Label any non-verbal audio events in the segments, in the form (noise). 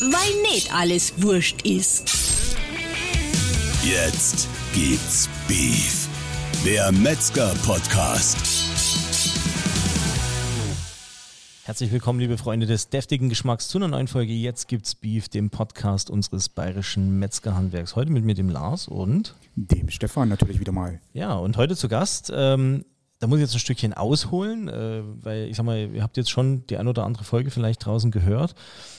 weil nicht alles wurscht ist. Jetzt gibt's Beef. Der Metzger-Podcast. Herzlich willkommen, liebe Freunde des deftigen Geschmacks, zu einer neuen Folge Jetzt gibt's Beef, dem Podcast unseres bayerischen Metzgerhandwerks. Heute mit mir, dem Lars und dem Stefan natürlich wieder mal. Ja, und heute zu Gast ähm, da muss ich jetzt ein Stückchen ausholen, äh, weil ich sag mal, ihr habt jetzt schon die ein oder andere Folge vielleicht draußen gehört,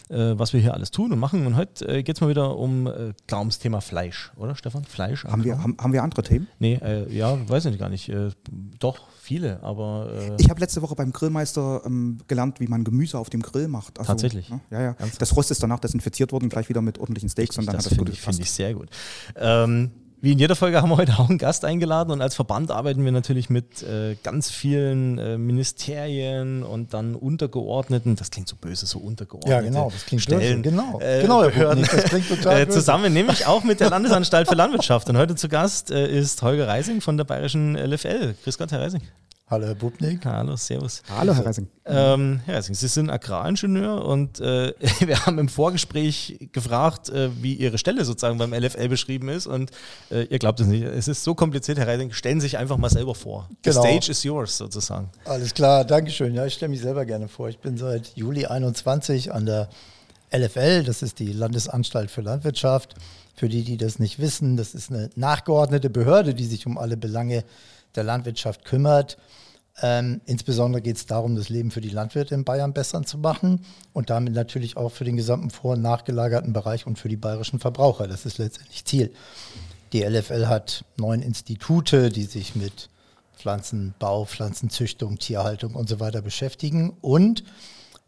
äh, was wir hier alles tun und machen. Und heute äh, geht es mal wieder um, äh, klar, ums Thema Fleisch, oder Stefan? Fleisch? Haben wir, haben, haben wir andere Themen? Nee, äh, ja, weiß ich gar nicht. Äh, doch, viele, aber. Äh, ich habe letzte Woche beim Grillmeister ähm, gelernt, wie man Gemüse auf dem Grill macht. Also, Tatsächlich? Ne? Ja, ja. Das Rost ist danach desinfiziert worden, gleich wieder mit ordentlichen Steaks und dann das hat das gut ich, Finde ich sehr gut. Ähm, wie in jeder Folge haben wir heute auch einen Gast eingeladen und als Verband arbeiten wir natürlich mit äh, ganz vielen äh, Ministerien und dann untergeordneten, das klingt so böse, so untergeordnete ja, genau, das klingt Stellen, böse. genau, äh, genau Behörden, das klingt total (laughs) äh, zusammen, nämlich auch mit der Landesanstalt für Landwirtschaft. Und heute zu Gast äh, ist Holger Reising von der bayerischen LFL. Grüß Gott, Herr Reising. Hallo Herr Bubnik. Hallo, Servus. Hallo Herr Reising. Ähm, Herr Reising, Sie sind Agraringenieur und äh, (laughs) wir haben im Vorgespräch gefragt, äh, wie Ihre Stelle sozusagen beim LFL beschrieben ist und äh, ihr glaubt es nicht. Es ist so kompliziert, Herr Reising. Stellen Sie sich einfach mal selber vor. Genau. The stage is yours sozusagen. Alles klar, Dankeschön. Ja, ich stelle mich selber gerne vor. Ich bin seit Juli 21 an der LFL, das ist die Landesanstalt für Landwirtschaft. Für die, die das nicht wissen, das ist eine nachgeordnete Behörde, die sich um alle Belange der Landwirtschaft kümmert. Ähm, insbesondere geht es darum, das Leben für die Landwirte in Bayern besser zu machen und damit natürlich auch für den gesamten vor- und nachgelagerten Bereich und für die bayerischen Verbraucher. Das ist letztendlich Ziel. Die LFL hat neun Institute, die sich mit Pflanzenbau, Pflanzenzüchtung, Tierhaltung und so weiter beschäftigen. Und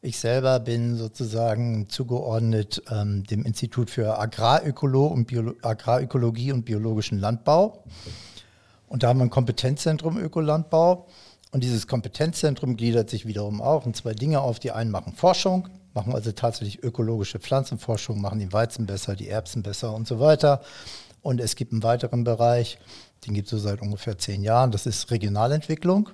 ich selber bin sozusagen zugeordnet ähm, dem Institut für Agrarökolo und Agrarökologie und biologischen Landbau. Und da haben wir ein Kompetenzzentrum Ökolandbau. Und dieses Kompetenzzentrum gliedert sich wiederum auch in zwei Dinge auf. Die einen machen Forschung, machen also tatsächlich ökologische Pflanzenforschung, machen die Weizen besser, die Erbsen besser und so weiter. Und es gibt einen weiteren Bereich, den gibt es so seit ungefähr zehn Jahren, das ist Regionalentwicklung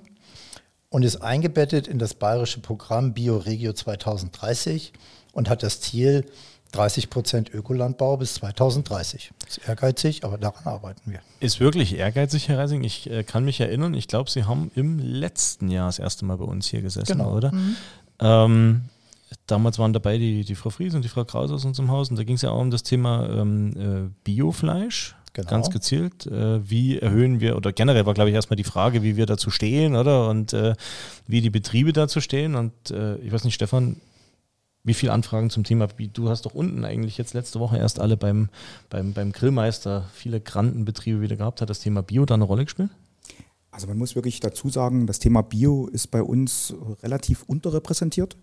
und ist eingebettet in das bayerische Programm BioRegio 2030 und hat das Ziel, 30 Prozent Ökolandbau bis 2030. Das ist ehrgeizig, aber daran arbeiten wir. Ist wirklich ehrgeizig, Herr Reising. Ich äh, kann mich erinnern, ich glaube, Sie haben im letzten Jahr das erste Mal bei uns hier gesessen, genau. oder? Mhm. Ähm, damals waren dabei die, die Frau Fries und die Frau Kraus aus unserem Haus und da ging es ja auch um das Thema ähm, äh, Biofleisch. Genau. Ganz gezielt. Äh, wie erhöhen wir, oder generell war, glaube ich, erstmal die Frage, wie wir dazu stehen, oder? Und äh, wie die Betriebe dazu stehen. Und äh, ich weiß nicht, Stefan, wie viele Anfragen zum Thema, du hast doch unten eigentlich jetzt letzte Woche erst alle beim, beim, beim Grillmeister viele Grandenbetriebe wieder gehabt. Hat das Thema Bio da eine Rolle gespielt? Also man muss wirklich dazu sagen, das Thema Bio ist bei uns relativ unterrepräsentiert.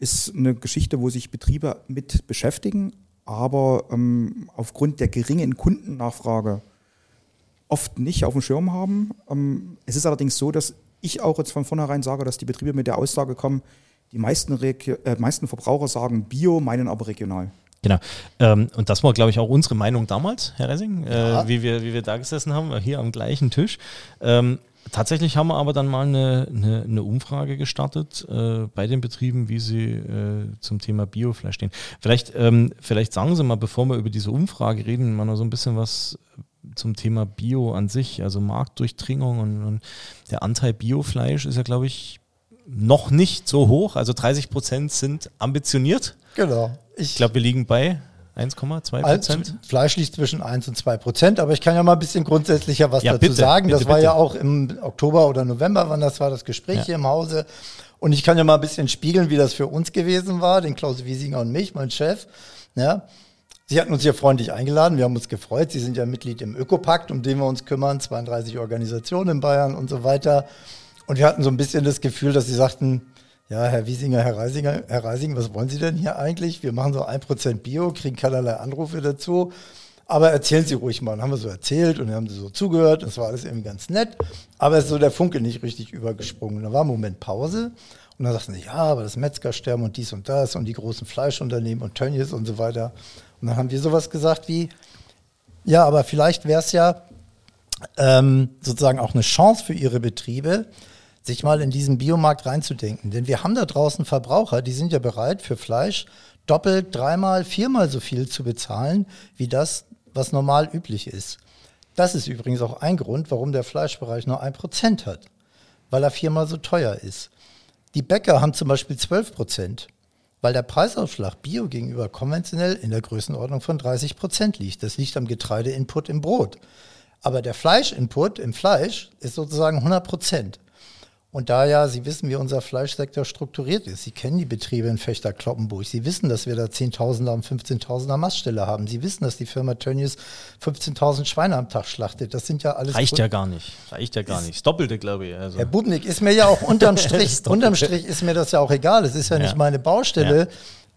Ist eine Geschichte, wo sich Betriebe mit beschäftigen, aber ähm, aufgrund der geringen Kundennachfrage oft nicht auf dem Schirm haben. Ähm, es ist allerdings so, dass ich auch jetzt von vornherein sage, dass die Betriebe mit der Aussage kommen, die meisten, Regio äh, meisten Verbraucher sagen Bio, meinen aber regional. Genau. Ähm, und das war, glaube ich, auch unsere Meinung damals, Herr Ressing, äh, ja. wie, wir, wie wir da gesessen haben, hier am gleichen Tisch. Ähm, tatsächlich haben wir aber dann mal eine, eine, eine Umfrage gestartet äh, bei den Betrieben, wie sie äh, zum Thema Biofleisch stehen. Vielleicht, ähm, vielleicht sagen Sie mal, bevor wir über diese Umfrage reden, mal noch so ein bisschen was zum Thema Bio an sich, also Marktdurchdringung und, und der Anteil Biofleisch ist ja, glaube ich, noch nicht so hoch. Also 30 Prozent sind ambitioniert. Genau. Ich glaube, wir liegen bei 1,2 Prozent. Fleisch liegt zwischen 1 und 2 Prozent, aber ich kann ja mal ein bisschen grundsätzlicher was ja, dazu bitte, sagen. Das bitte, war bitte. ja auch im Oktober oder November, wann das war, das Gespräch ja. hier im Hause. Und ich kann ja mal ein bisschen spiegeln, wie das für uns gewesen war, den Klaus Wiesinger und mich, mein Chef. Ja. Sie hatten uns hier freundlich eingeladen, wir haben uns gefreut. Sie sind ja Mitglied im Ökopakt, um den wir uns kümmern, 32 Organisationen in Bayern und so weiter. Und wir hatten so ein bisschen das Gefühl, dass sie sagten, ja, Herr Wiesinger, Herr Reisinger, Herr Reising, was wollen Sie denn hier eigentlich? Wir machen so ein Prozent Bio, kriegen keinerlei Anrufe dazu. Aber erzählen Sie ruhig mal. Und haben wir so erzählt und dann haben sie so zugehört. Das war alles irgendwie ganz nett. Aber es ist so der Funke nicht richtig übergesprungen. Da war ein Moment Pause. Und dann sagten sie, ja, aber das Metzgersterben und dies und das und die großen Fleischunternehmen und Tönnies und so weiter. Und dann haben wir sowas gesagt wie, ja, aber vielleicht wäre es ja ähm, sozusagen auch eine Chance für ihre Betriebe, sich mal in diesen Biomarkt reinzudenken. Denn wir haben da draußen Verbraucher, die sind ja bereit für Fleisch doppelt, dreimal, viermal so viel zu bezahlen, wie das, was normal üblich ist. Das ist übrigens auch ein Grund, warum der Fleischbereich nur ein Prozent hat, weil er viermal so teuer ist. Die Bäcker haben zum Beispiel 12 Prozent, weil der Preisaufschlag Bio gegenüber konventionell in der Größenordnung von 30 Prozent liegt. Das liegt am Getreideinput im Brot. Aber der Fleischinput im Fleisch ist sozusagen 100 Prozent. Und da ja, Sie wissen, wie unser Fleischsektor strukturiert ist. Sie kennen die Betriebe in Fechter-Kloppenburg. Sie wissen, dass wir da 10.000er und 15.000er Maststelle haben. Sie wissen, dass die Firma Tönnies 15.000 Schweine am Tag schlachtet. Das sind ja alles... Reicht ja gar nicht. Reicht ja gar nicht. Das Doppelte, glaube ich. Also. Herr Bubnik, ist mir ja auch unterm (laughs) Strich, unterm Strich ist mir das ja auch egal. Es ist ja, ja. nicht meine Baustelle,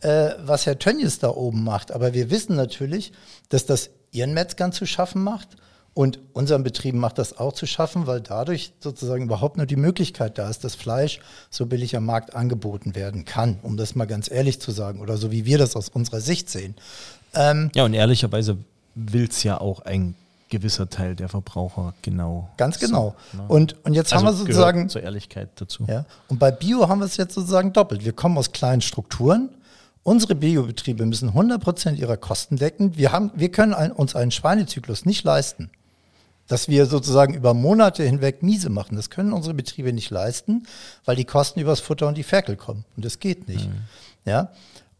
ja. äh, was Herr Tönnies da oben macht. Aber wir wissen natürlich, dass das Ihren Metzgern zu schaffen macht und unseren Betrieben macht das auch zu schaffen, weil dadurch sozusagen überhaupt nur die Möglichkeit da ist, dass Fleisch so billig am Markt angeboten werden kann, um das mal ganz ehrlich zu sagen, oder so wie wir das aus unserer Sicht sehen. Ähm, ja, und ehrlicherweise will es ja auch ein gewisser Teil der Verbraucher genau. Ganz genau. So, ne? und, und jetzt also haben wir sozusagen. Zur Ehrlichkeit dazu. Ja, und bei Bio haben wir es jetzt sozusagen doppelt. Wir kommen aus kleinen Strukturen. Unsere Biobetriebe müssen 100% ihrer Kosten decken. Wir, haben, wir können ein, uns einen Schweinezyklus nicht leisten dass wir sozusagen über Monate hinweg miese machen. Das können unsere Betriebe nicht leisten, weil die Kosten übers Futter und die Ferkel kommen. Und das geht nicht. Mhm. Ja.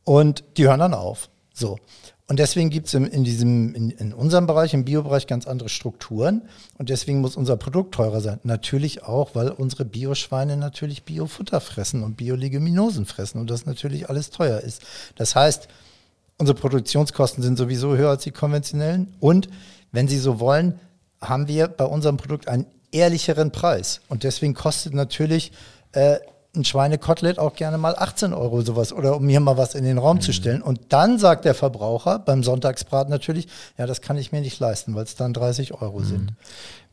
Und die hören dann auf. So. Und deswegen gibt es in, diesem, in, in, unserem Bereich, im Biobereich, ganz andere Strukturen. Und deswegen muss unser Produkt teurer sein. Natürlich auch, weil unsere Bioschweine natürlich Biofutter fressen und Bioleguminosen fressen und das natürlich alles teuer ist. Das heißt, unsere Produktionskosten sind sowieso höher als die konventionellen. Und wenn Sie so wollen, haben wir bei unserem Produkt einen ehrlicheren Preis. Und deswegen kostet natürlich äh, ein Schweinekotelett auch gerne mal 18 Euro sowas oder um hier mal was in den Raum mhm. zu stellen. Und dann sagt der Verbraucher beim Sonntagsbrat natürlich, ja, das kann ich mir nicht leisten, weil es dann 30 Euro mhm. sind.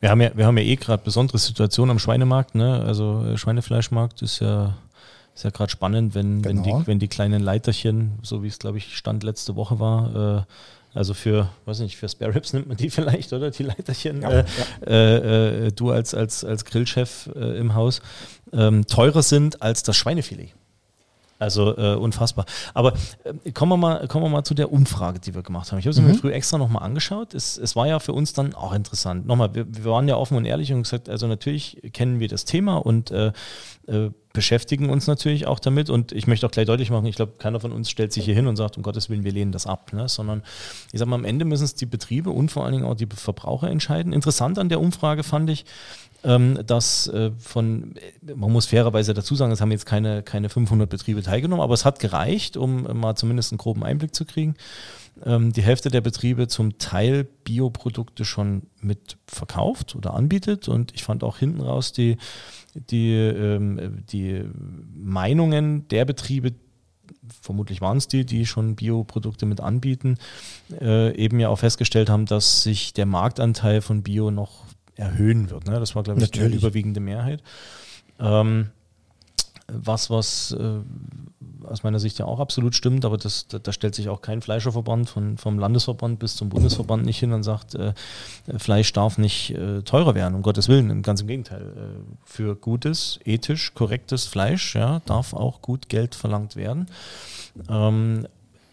Wir haben ja, wir haben ja eh gerade besondere Situationen am Schweinemarkt, ne? Also äh, Schweinefleischmarkt ist ja ist ja gerade spannend, wenn, genau. wenn, die, wenn die kleinen Leiterchen, so wie es glaube ich Stand letzte Woche war, äh, also für, weiß nicht, für Spare Ribs nimmt man die (laughs) vielleicht, oder? Die Leiterchen. Ja, äh, ja. Äh, äh, du als, als, als Grillchef äh, im Haus. Ähm, teurer sind als das Schweinefilet. Also äh, unfassbar. Aber äh, kommen, wir mal, kommen wir mal zu der Umfrage, die wir gemacht haben. Ich habe sie mhm. mir früh extra nochmal angeschaut. Es, es war ja für uns dann auch interessant. Nochmal, wir, wir waren ja offen und ehrlich und gesagt, also natürlich kennen wir das Thema und äh, äh, beschäftigen uns natürlich auch damit. Und ich möchte auch gleich deutlich machen, ich glaube, keiner von uns stellt sich hier hin und sagt, um Gottes Willen, wir lehnen das ab. Ne? Sondern ich sage mal, am Ende müssen es die Betriebe und vor allen Dingen auch die Verbraucher entscheiden. Interessant an der Umfrage fand ich, ähm, dass äh, von, man muss fairerweise dazu sagen, es haben jetzt keine, keine 500 Betriebe teilgenommen, aber es hat gereicht, um mal zumindest einen groben Einblick zu kriegen. Ähm, die Hälfte der Betriebe zum Teil Bioprodukte schon mit verkauft oder anbietet und ich fand auch hinten raus die, die, ähm, die Meinungen der Betriebe, vermutlich waren es die, die schon Bioprodukte mit anbieten, äh, eben ja auch festgestellt haben, dass sich der Marktanteil von Bio noch erhöhen wird. Ne? Das war, glaube ich, Natürlich. die überwiegende Mehrheit. Ähm, was, was äh, aus meiner Sicht ja auch absolut stimmt, aber das, da, da, stellt sich auch kein Fleischerverband von, vom Landesverband bis zum Bundesverband nicht hin und sagt, äh, Fleisch darf nicht äh, teurer werden, um Gottes Willen. Ganz im Gegenteil. Äh, für gutes, ethisch korrektes Fleisch ja, darf auch gut Geld verlangt werden. Ähm,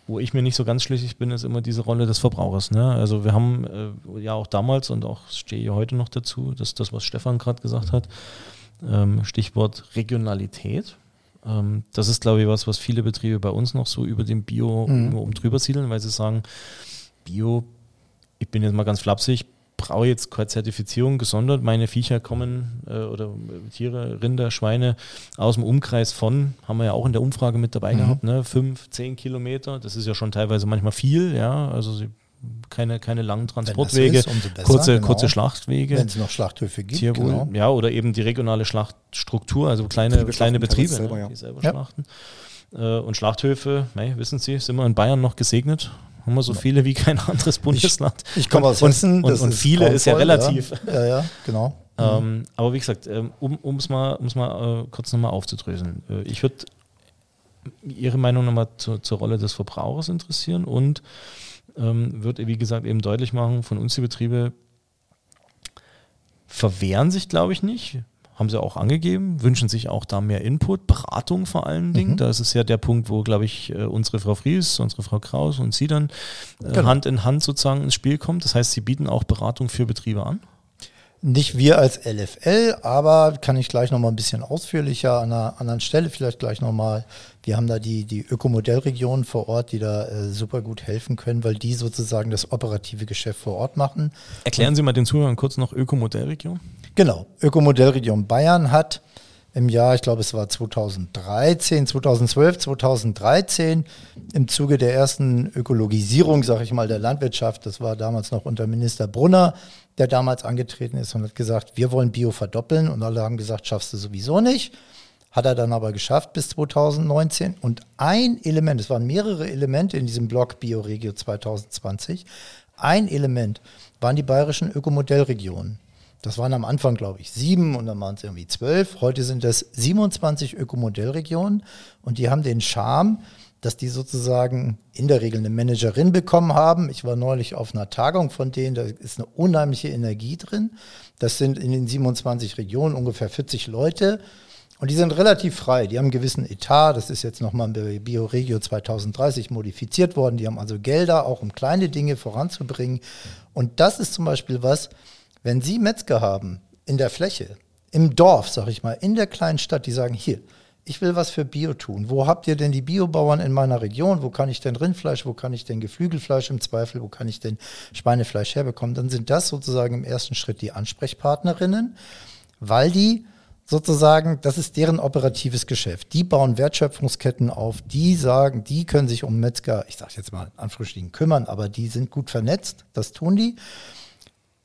wo ich mir nicht so ganz schlüssig bin, ist immer diese Rolle des Verbrauchers. Ne? Also wir haben äh, ja auch damals und auch stehe ich heute noch dazu, dass das, was Stefan gerade gesagt hat, ähm, Stichwort Regionalität. Ähm, das ist, glaube ich, was, was viele Betriebe bei uns noch so über dem Bio mhm. um drüber siedeln, weil sie sagen, Bio, ich bin jetzt mal ganz flapsig, brauche jetzt keine Zertifizierung gesondert. Meine Viecher kommen äh, oder Tiere, Rinder, Schweine aus dem Umkreis von, haben wir ja auch in der Umfrage mit dabei mhm. gehabt, ne? fünf, zehn Kilometer. Das ist ja schon teilweise manchmal viel, ja. Also sie keine, keine langen Transportwege, ist, besser, kurze, genau. kurze Schlachtwege. Wenn es noch Schlachthöfe gibt. Tierwohl, genau. Ja, oder eben die regionale Schlachtstruktur, also kleine, kleine Betriebe, selber, ne, ja. die selber ja. schlachten. Äh, und Schlachthöfe, mei, wissen Sie, sind wir in Bayern noch gesegnet haben wir so viele wie kein anderes Bundesland. Ich, ich komme aus Hessen. Und, und, und viele ist ja relativ. Ja, ja, ja genau. (laughs) Ähm, aber wie gesagt, ähm, um es mal, um's mal äh, kurz nochmal aufzudröseln. Äh, ich würde Ihre Meinung nochmal zu, zur Rolle des Verbrauchers interessieren und ähm, würde, wie gesagt, eben deutlich machen, von uns die Betriebe verwehren sich, glaube ich, nicht, haben sie auch angegeben, wünschen sich auch da mehr Input, Beratung vor allen Dingen. Mhm. Da ist ja der Punkt, wo, glaube ich, äh, unsere Frau Fries, unsere Frau Kraus und Sie dann äh, genau. Hand in Hand sozusagen ins Spiel kommt. Das heißt, Sie bieten auch Beratung für Betriebe an? Nicht wir als LFL, aber kann ich gleich nochmal ein bisschen ausführlicher an einer anderen Stelle vielleicht gleich nochmal. Wir haben da die, die Ökomodellregionen vor Ort, die da äh, super gut helfen können, weil die sozusagen das operative Geschäft vor Ort machen. Erklären Sie mal den Zuhörern kurz noch Ökomodellregion. Genau, Ökomodellregion Bayern hat im Jahr, ich glaube es war 2013, 2012, 2013, im Zuge der ersten Ökologisierung, sage ich mal, der Landwirtschaft, das war damals noch unter Minister Brunner, der damals angetreten ist und hat gesagt, wir wollen Bio verdoppeln und alle haben gesagt, schaffst du sowieso nicht. Hat er dann aber geschafft bis 2019 und ein Element, es waren mehrere Elemente in diesem Blog Bioregio 2020, ein Element waren die bayerischen Ökomodellregionen. Das waren am Anfang, glaube ich, sieben und dann waren es irgendwie zwölf. Heute sind es 27 Ökomodellregionen und die haben den Charme, dass die sozusagen in der Regel eine Managerin bekommen haben. Ich war neulich auf einer Tagung von denen, da ist eine unheimliche Energie drin. Das sind in den 27 Regionen ungefähr 40 Leute. Und die sind relativ frei. Die haben einen gewissen Etat. Das ist jetzt nochmal bei BioRegio 2030 modifiziert worden. Die haben also Gelder, auch um kleine Dinge voranzubringen. Und das ist zum Beispiel was, wenn Sie Metzger haben in der Fläche, im Dorf, sag ich mal, in der kleinen Stadt, die sagen, hier, ich will was für Bio tun. Wo habt ihr denn die Biobauern in meiner Region? Wo kann ich denn Rindfleisch? Wo kann ich denn Geflügelfleisch im Zweifel? Wo kann ich denn Schweinefleisch herbekommen? Dann sind das sozusagen im ersten Schritt die Ansprechpartnerinnen, weil die sozusagen, das ist deren operatives Geschäft. Die bauen Wertschöpfungsketten auf, die sagen, die können sich um Metzger, ich sage jetzt mal in kümmern, aber die sind gut vernetzt, das tun die.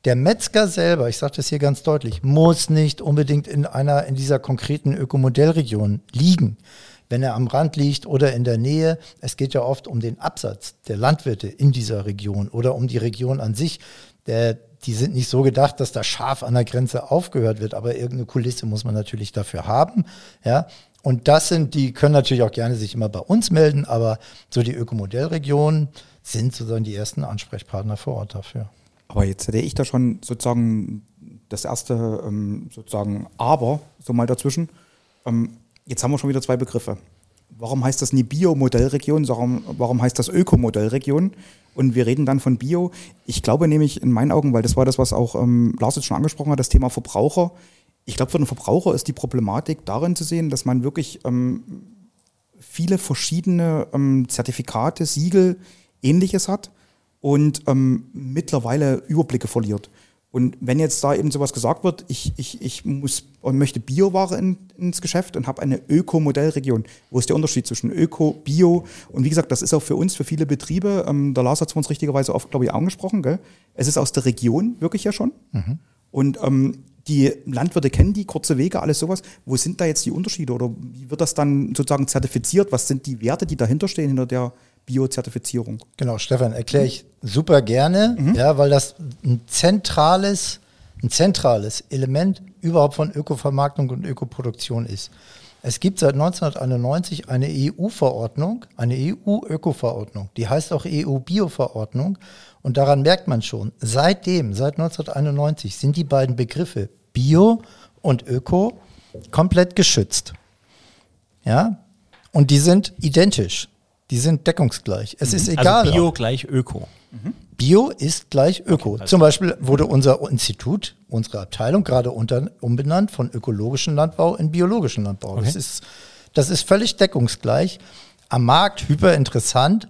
Der Metzger selber, ich sage das hier ganz deutlich, muss nicht unbedingt in einer, in dieser konkreten Ökomodellregion liegen. Wenn er am Rand liegt oder in der Nähe, es geht ja oft um den Absatz der Landwirte in dieser Region oder um die Region an sich. Der, die sind nicht so gedacht, dass da scharf an der Grenze aufgehört wird, aber irgendeine Kulisse muss man natürlich dafür haben. Ja, und das sind, die können natürlich auch gerne sich immer bei uns melden, aber so die Ökomodellregionen sind sozusagen die ersten Ansprechpartner vor Ort dafür. Aber jetzt hätte ich da schon sozusagen das erste ähm, sozusagen Aber so mal dazwischen. Ähm, jetzt haben wir schon wieder zwei Begriffe. Warum heißt das nie Bio-Modellregion? Warum, warum heißt das Ökomodellregion? Und wir reden dann von Bio. Ich glaube nämlich in meinen Augen, weil das war das, was auch ähm, Lars jetzt schon angesprochen hat, das Thema Verbraucher. Ich glaube, für den Verbraucher ist die Problematik darin zu sehen, dass man wirklich ähm, viele verschiedene ähm, Zertifikate, Siegel, ähnliches hat und ähm, mittlerweile Überblicke verliert. Und wenn jetzt da eben sowas gesagt wird, ich, ich, ich muss und möchte Bioware in, ins Geschäft und habe eine Öko-Modellregion, wo ist der Unterschied zwischen Öko, Bio? Und wie gesagt, das ist auch für uns, für viele Betriebe, ähm, der Lars hat es uns richtigerweise oft, glaube ich, angesprochen, gell? es ist aus der Region wirklich ja schon. Mhm. Und ähm, die Landwirte kennen die, kurze Wege, alles sowas. Wo sind da jetzt die Unterschiede oder wie wird das dann sozusagen zertifiziert? Was sind die Werte, die dahinter stehen, hinter der Biozertifizierung. Genau, Stefan, erkläre ich super gerne, mhm. ja, weil das ein zentrales, ein zentrales Element überhaupt von Ökovermarktung und Ökoproduktion ist. Es gibt seit 1991 eine EU-Verordnung, eine EU-Öko-Verordnung, die heißt auch EU-Bio-Verordnung. Und daran merkt man schon, seitdem, seit 1991, sind die beiden Begriffe Bio und Öko komplett geschützt. Ja? Und die sind identisch. Die sind deckungsgleich. Es mhm. ist also egal. Also Bio gleich Öko. Mhm. Bio ist gleich Öko. Okay, Zum Beispiel wurde unser Institut, unsere Abteilung gerade unter, umbenannt von ökologischen Landbau in biologischen Landbau. Okay. Das, ist, das ist völlig deckungsgleich. Am Markt hyperinteressant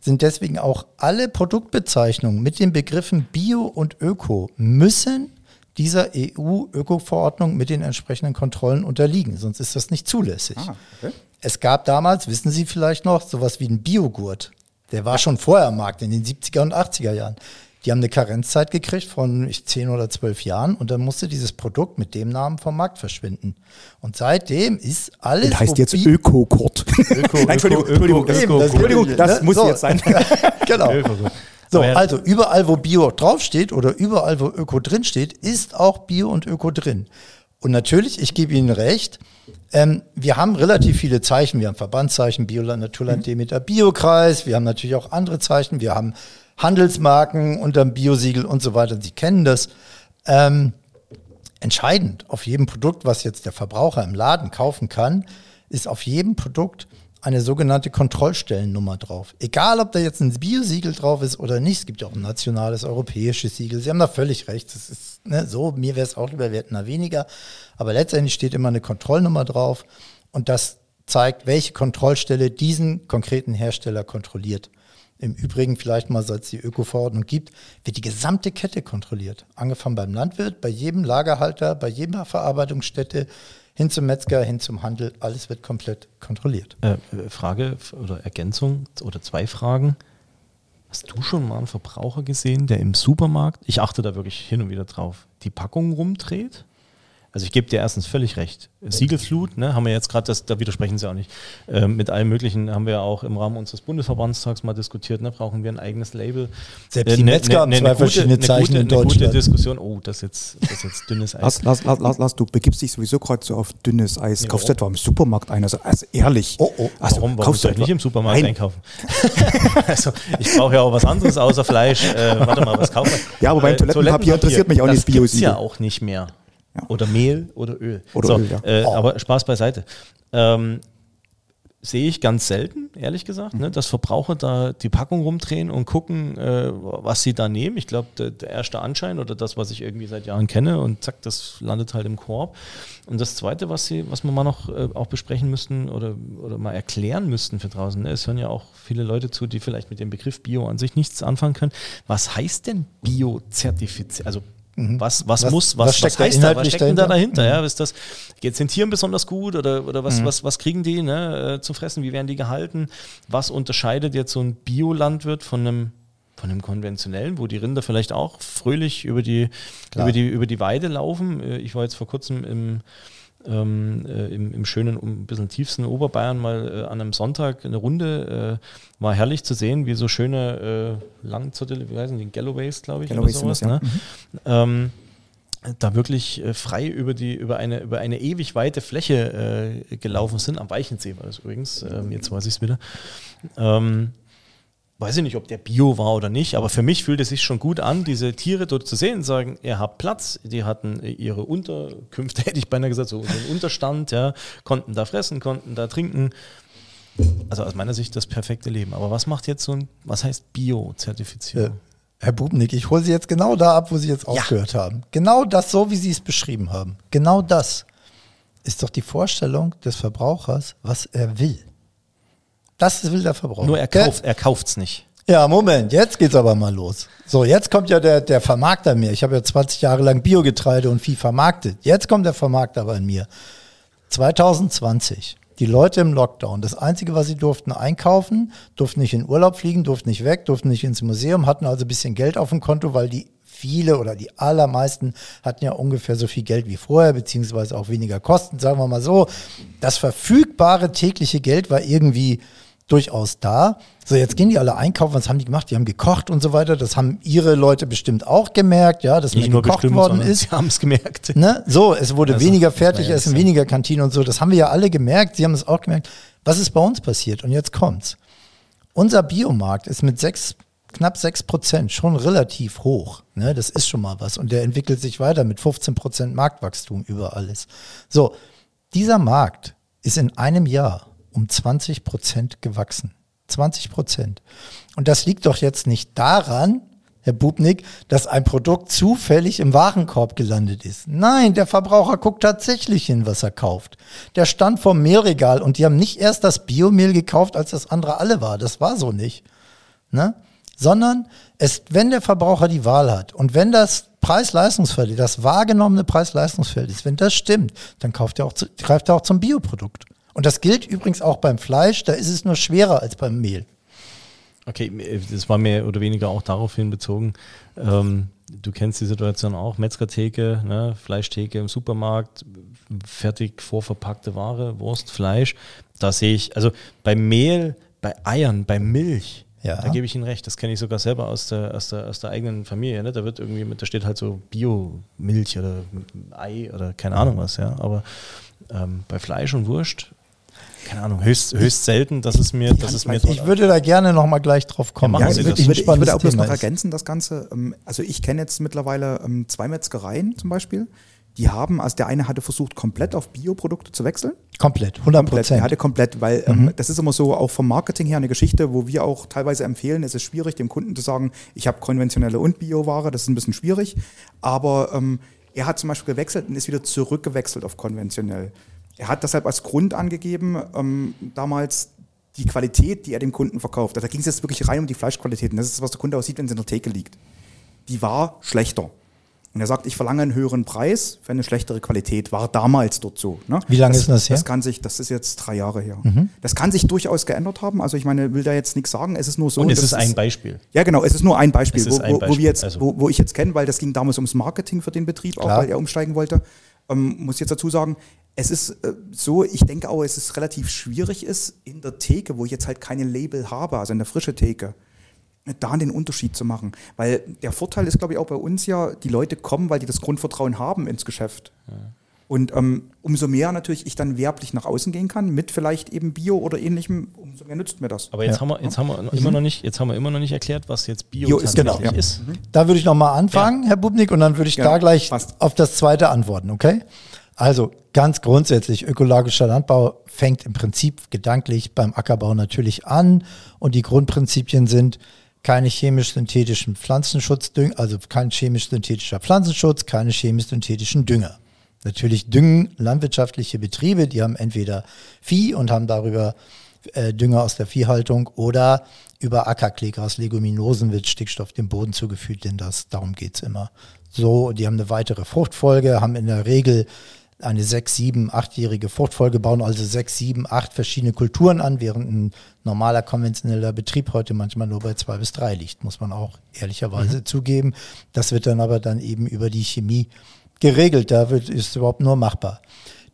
sind deswegen auch alle Produktbezeichnungen mit den Begriffen Bio und Öko müssen dieser EU-Öko-Verordnung mit den entsprechenden Kontrollen unterliegen, sonst ist das nicht zulässig. Ah, okay. Es gab damals, wissen Sie vielleicht noch, sowas wie ein Biogurt. Der war schon vorher am Markt, in den 70er und 80er Jahren. Die haben eine Karenzzeit gekriegt von ich, 10 oder 12 Jahren und dann musste dieses Produkt mit dem Namen vom Markt verschwinden. Und seitdem ist alles. Das heißt jetzt Öko-Kurt. Öko, (laughs) Entschuldigung, Öko, Entschuldigung, das, Öko, Entschuldigung, das ne? muss so. jetzt sein. (laughs) genau. So, also überall, wo Bio draufsteht oder überall, wo Öko drinsteht, ist auch Bio und Öko drin. Und natürlich, ich gebe Ihnen recht, ähm, wir haben relativ viele Zeichen. Wir haben Verbandszeichen, Bioland, Naturland, mhm. Demeter, Biokreis. Wir haben natürlich auch andere Zeichen. Wir haben Handelsmarken unterm Biosiegel und so weiter. Sie kennen das. Ähm, entscheidend auf jedem Produkt, was jetzt der Verbraucher im Laden kaufen kann, ist auf jedem Produkt eine sogenannte Kontrollstellennummer drauf. Egal, ob da jetzt ein Biosiegel drauf ist oder nicht. Es gibt ja auch ein nationales, europäisches Siegel. Sie haben da völlig recht. Das ist ne, so, mir wäre es auch lieber, wir hätten da weniger. Aber letztendlich steht immer eine Kontrollnummer drauf und das zeigt, welche Kontrollstelle diesen konkreten Hersteller kontrolliert. Im Übrigen vielleicht mal, seit es die Öko-Verordnung gibt, wird die gesamte Kette kontrolliert. Angefangen beim Landwirt, bei jedem Lagerhalter, bei jeder Verarbeitungsstätte, hin zum Metzger, hin zum Handel, alles wird komplett kontrolliert. Äh, äh, Frage oder Ergänzung oder zwei Fragen. Hast du schon mal einen Verbraucher gesehen, der im Supermarkt, ich achte da wirklich hin und wieder drauf, die Packung rumdreht? Also ich gebe dir erstens völlig recht. Siegelflut, ne, haben wir jetzt gerade, da widersprechen sie auch nicht. Ähm, mit allem Möglichen haben wir auch im Rahmen unseres Bundesverbandstags mal diskutiert, ne, brauchen wir ein eigenes Label. Selbst die äh, Metzger ne, haben ne, zwei gute, verschiedene Zeichen gute, in Deutschland. Eine gute Diskussion. Oh, das ist jetzt, das ist jetzt dünnes Eis. Lass, lass, lass, lass, du begibst dich sowieso gerade so auf dünnes Eis. Nee, kaufst du etwa im Supermarkt ein? Also, also ehrlich. Oh, oh. Also, warum warum kaufst du nicht im Supermarkt Nein. einkaufen? (laughs) also ich brauche ja auch was anderes außer Fleisch. Äh, warte mal, was kaufen wir? Ja, aber beim äh, Toilettenpapier, Toilettenpapier interessiert mich auch nicht Bio. Das ja auch nicht mehr. Ja. Oder Mehl oder Öl. Oder so, Öl, ja. Äh, oh. Aber Spaß beiseite. Ähm, sehe ich ganz selten, ehrlich gesagt, ne, mhm. dass Verbraucher da die Packung rumdrehen und gucken, äh, was sie da nehmen. Ich glaube, der, der, erste Anschein oder das, was ich irgendwie seit Jahren kenne und zack, das landet halt im Korb. Und das Zweite, was sie, was wir mal noch äh, auch besprechen müssten oder, oder mal erklären müssten für draußen, ne, es hören ja auch viele Leute zu, die vielleicht mit dem Begriff Bio an sich nichts anfangen können. Was heißt denn Bio-Zertifiziert? Also Mhm. Was, was, was, muss, was, was, was heißt da, was steckt denn da dahinter? Mhm. Ja, ist das, geht es den Tieren besonders gut oder, oder was, mhm. was, was kriegen die ne, äh, zu fressen? Wie werden die gehalten? Was unterscheidet jetzt so ein Biolandwirt von einem von einem konventionellen, wo die Rinder vielleicht auch fröhlich über die, über die, über die Weide laufen. Äh, ich war jetzt vor kurzem im, ähm, äh, im, im, schönen, ein bisschen tiefsten Oberbayern mal äh, an einem Sonntag eine Runde. Äh, war herrlich zu sehen, wie so schöne äh, Langzettel, wie heißen die, Galloways, glaube ich, Galloways oder sowas, das, ja. ne? mhm. ähm, da wirklich äh, frei über die über eine über eine ewig weite Fläche äh, gelaufen sind am Weichensee war das übrigens ähm, jetzt weiß ich es wieder ähm, weiß ich nicht, ob der Bio war oder nicht, aber für mich fühlt es sich schon gut an, diese Tiere dort zu sehen und sagen, ihr habt Platz, die hatten ihre Unterkünfte, (laughs) hätte ich beinahe gesagt, so einen Unterstand, ja, konnten da fressen, konnten da trinken. Also aus meiner Sicht das perfekte Leben. Aber was macht jetzt so ein, was heißt Bio-Zertifizierung? Äh, Herr Bubnik, ich hole Sie jetzt genau da ab, wo Sie jetzt aufgehört ja. haben. Genau das, so wie Sie es beschrieben haben. Genau das ist doch die Vorstellung des Verbrauchers, was er will. Das will der Verbraucher. Nur er kauft er kauft's nicht. Ja, Moment, jetzt geht's aber mal los. So, jetzt kommt ja der, der Vermarkter mir. Ich habe ja 20 Jahre lang Biogetreide und Vieh vermarktet. Jetzt kommt der Vermarkter bei mir. 2020. Die Leute im Lockdown. Das Einzige, was sie durften, einkaufen, durften nicht in Urlaub fliegen, durften nicht weg, durften nicht ins Museum, hatten also ein bisschen Geld auf dem Konto, weil die viele oder die allermeisten hatten ja ungefähr so viel Geld wie vorher, beziehungsweise auch weniger Kosten, sagen wir mal so. Das verfügbare tägliche Geld war irgendwie durchaus da. So, jetzt gehen die alle einkaufen. Was haben die gemacht? Die haben gekocht und so weiter. Das haben ihre Leute bestimmt auch gemerkt, ja, dass Nicht mehr gekocht worden ist. Sie haben es gemerkt. (laughs) Ne? So, es wurde also, weniger Fertigessen, ja weniger Kantine und so. Das haben wir ja alle gemerkt. Sie haben es auch gemerkt. Was ist bei uns passiert? Und jetzt kommt's. Unser Biomarkt ist mit sechs, knapp sechs Prozent schon relativ hoch. Ne? Das ist schon mal was. Und der entwickelt sich weiter mit 15 Prozent Marktwachstum über alles. So, dieser Markt ist in einem Jahr um 20 Prozent gewachsen. 20 Prozent. Und das liegt doch jetzt nicht daran, Herr Bubnik, dass ein Produkt zufällig im Warenkorb gelandet ist. Nein, der Verbraucher guckt tatsächlich hin, was er kauft. Der stand vom Mehlregal und die haben nicht erst das Biomehl gekauft, als das andere alle war. Das war so nicht. Ne? Sondern es, wenn der Verbraucher die Wahl hat und wenn das Preis-Leistungsfeld, das wahrgenommene Preis-Leistungsfeld ist, wenn das stimmt, dann kauft er auch zu, greift er auch zum Bioprodukt. Und das gilt übrigens auch beim Fleisch, da ist es nur schwerer als beim Mehl. Okay, das war mehr oder weniger auch daraufhin bezogen. Ähm, du kennst die Situation auch, Metzgertheke, ne, Fleischtheke im Supermarkt, fertig vorverpackte Ware, Wurst, Fleisch. Da sehe ich, also bei Mehl, bei Eiern, bei Milch, ja. Da gebe ich Ihnen recht, das kenne ich sogar selber aus der, aus der, aus der eigenen Familie. Ne? Da wird irgendwie da steht halt so Bio-Milch oder Ei oder keine Ahnung was, ja. Aber ähm, bei Fleisch und Wurst keine Ahnung, höchst, höchst selten, dass es mir, dass es mir Ich würde da gerne noch mal gleich drauf kommen. Ja, ich, würde, ich, würde, ich würde auch bloß noch ergänzen, das Ganze. Ähm, also ich kenne jetzt mittlerweile ähm, zwei Metzgereien zum Beispiel, die haben, also der eine hatte versucht, komplett auf Bioprodukte zu wechseln. Komplett, 100 Komplett, Prozent. er hatte komplett, weil ähm, das ist immer so auch vom Marketing her eine Geschichte, wo wir auch teilweise empfehlen, es ist schwierig, dem Kunden zu sagen, ich habe konventionelle und Bioware, das ist ein bisschen schwierig. Aber ähm, er hat zum Beispiel gewechselt und ist wieder zurückgewechselt auf konventionell. Er hat deshalb als Grund angegeben, ähm, damals die Qualität, die er dem Kunden verkauft. Also da ging es jetzt wirklich rein um die Fleischqualitäten. Das ist, was der Kunde auch sieht, wenn es in der Theke liegt. Die war schlechter. Und er sagt, ich verlange einen höheren Preis für eine schlechtere Qualität. War damals dort so. Ne? Wie lange ist denn das her? Das kann sich, das ist jetzt drei Jahre her. Das kann sich durchaus geändert haben. Also ich meine, will da jetzt nichts sagen. Es ist nur so. Und es das ist ein Beispiel. ja, genau, es ist nur ein Beispiel, ist wo, ein wo, wo, Beispiel, wir jetzt, also- wo, wo ich jetzt kenne, weil das ging damals ums Marketing für den Betrieb, auch Klar. weil er umsteigen wollte. Ähm, muss jetzt dazu sagen, es ist äh, so, ich denke auch, es ist relativ schwierig ist, in der Theke, wo ich jetzt halt keine Label habe, also in der frische Theke, da den Unterschied zu machen. Weil der Vorteil ist, glaube ich, auch bei uns ja, die Leute kommen, weil die das Grundvertrauen haben ins Geschäft. Und ähm, umso mehr natürlich ich dann werblich nach außen gehen kann, mit vielleicht eben Bio oder ähnlichem, umso mehr nützt mir das. Aber jetzt Ja. haben wir, jetzt haben wir noch immer noch nicht, jetzt haben wir immer noch nicht erklärt, was jetzt Bio, Bio ist, tatsächlich genau, ja. ist. Da würde ich nochmal anfangen, Herr Bubnik, und dann würde ich Ja, da gleich passt. auf das zweite antworten, okay? Also ganz grundsätzlich, ökologischer Landbau fängt im Prinzip gedanklich beim Ackerbau natürlich an und die Grundprinzipien sind keine chemisch-synthetischen Pflanzenschutzdünger, also kein chemisch-synthetischer Pflanzenschutz, keine chemisch-synthetischen Dünger. Natürlich düngen landwirtschaftliche Betriebe, die haben entweder Vieh und haben darüber äh, Dünger aus der Viehhaltung oder über Ackerkleegras, Leguminosen wird Stickstoff dem Boden zugefügt, denn das, darum geht's immer. So, die haben eine weitere Fruchtfolge, haben in der Regel eine sechs, sieben, achtjährige Fruchtfolge, bauen also sechs, sieben, acht verschiedene Kulturen an, während ein normaler konventioneller Betrieb heute manchmal nur bei zwei bis drei liegt, muss man auch ehrlicherweise zugeben. Das wird dann aber dann eben über die Chemie geregelt. Da wird, ist überhaupt nur machbar.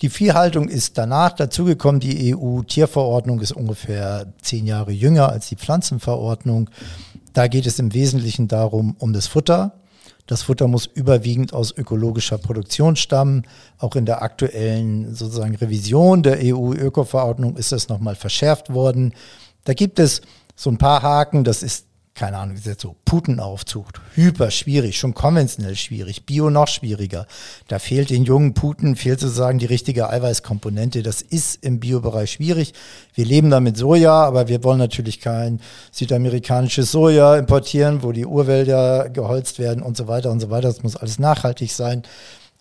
Die Viehhaltung ist danach dazugekommen. Die EU-Tierverordnung ist ungefähr zehn Jahre jünger als die Pflanzenverordnung. Da geht es im Wesentlichen darum, um das Futter. Das Futter muss überwiegend aus ökologischer Produktion stammen. Auch in der aktuellen sozusagen Revision der EU-Öko-Verordnung ist das nochmal verschärft worden. Da gibt es so ein paar Haken. Das ist keine Ahnung, ist jetzt so Putenaufzucht, hyper schwierig, schon konventionell schwierig, Bio noch schwieriger. Da fehlt den jungen Puten, fehlt sozusagen die richtige Eiweißkomponente. Das ist im Biobereich schwierig. Wir leben da mit Soja, aber wir wollen natürlich kein südamerikanisches Soja importieren, wo die Urwälder geholzt werden und so weiter und so weiter. Das muss alles nachhaltig sein.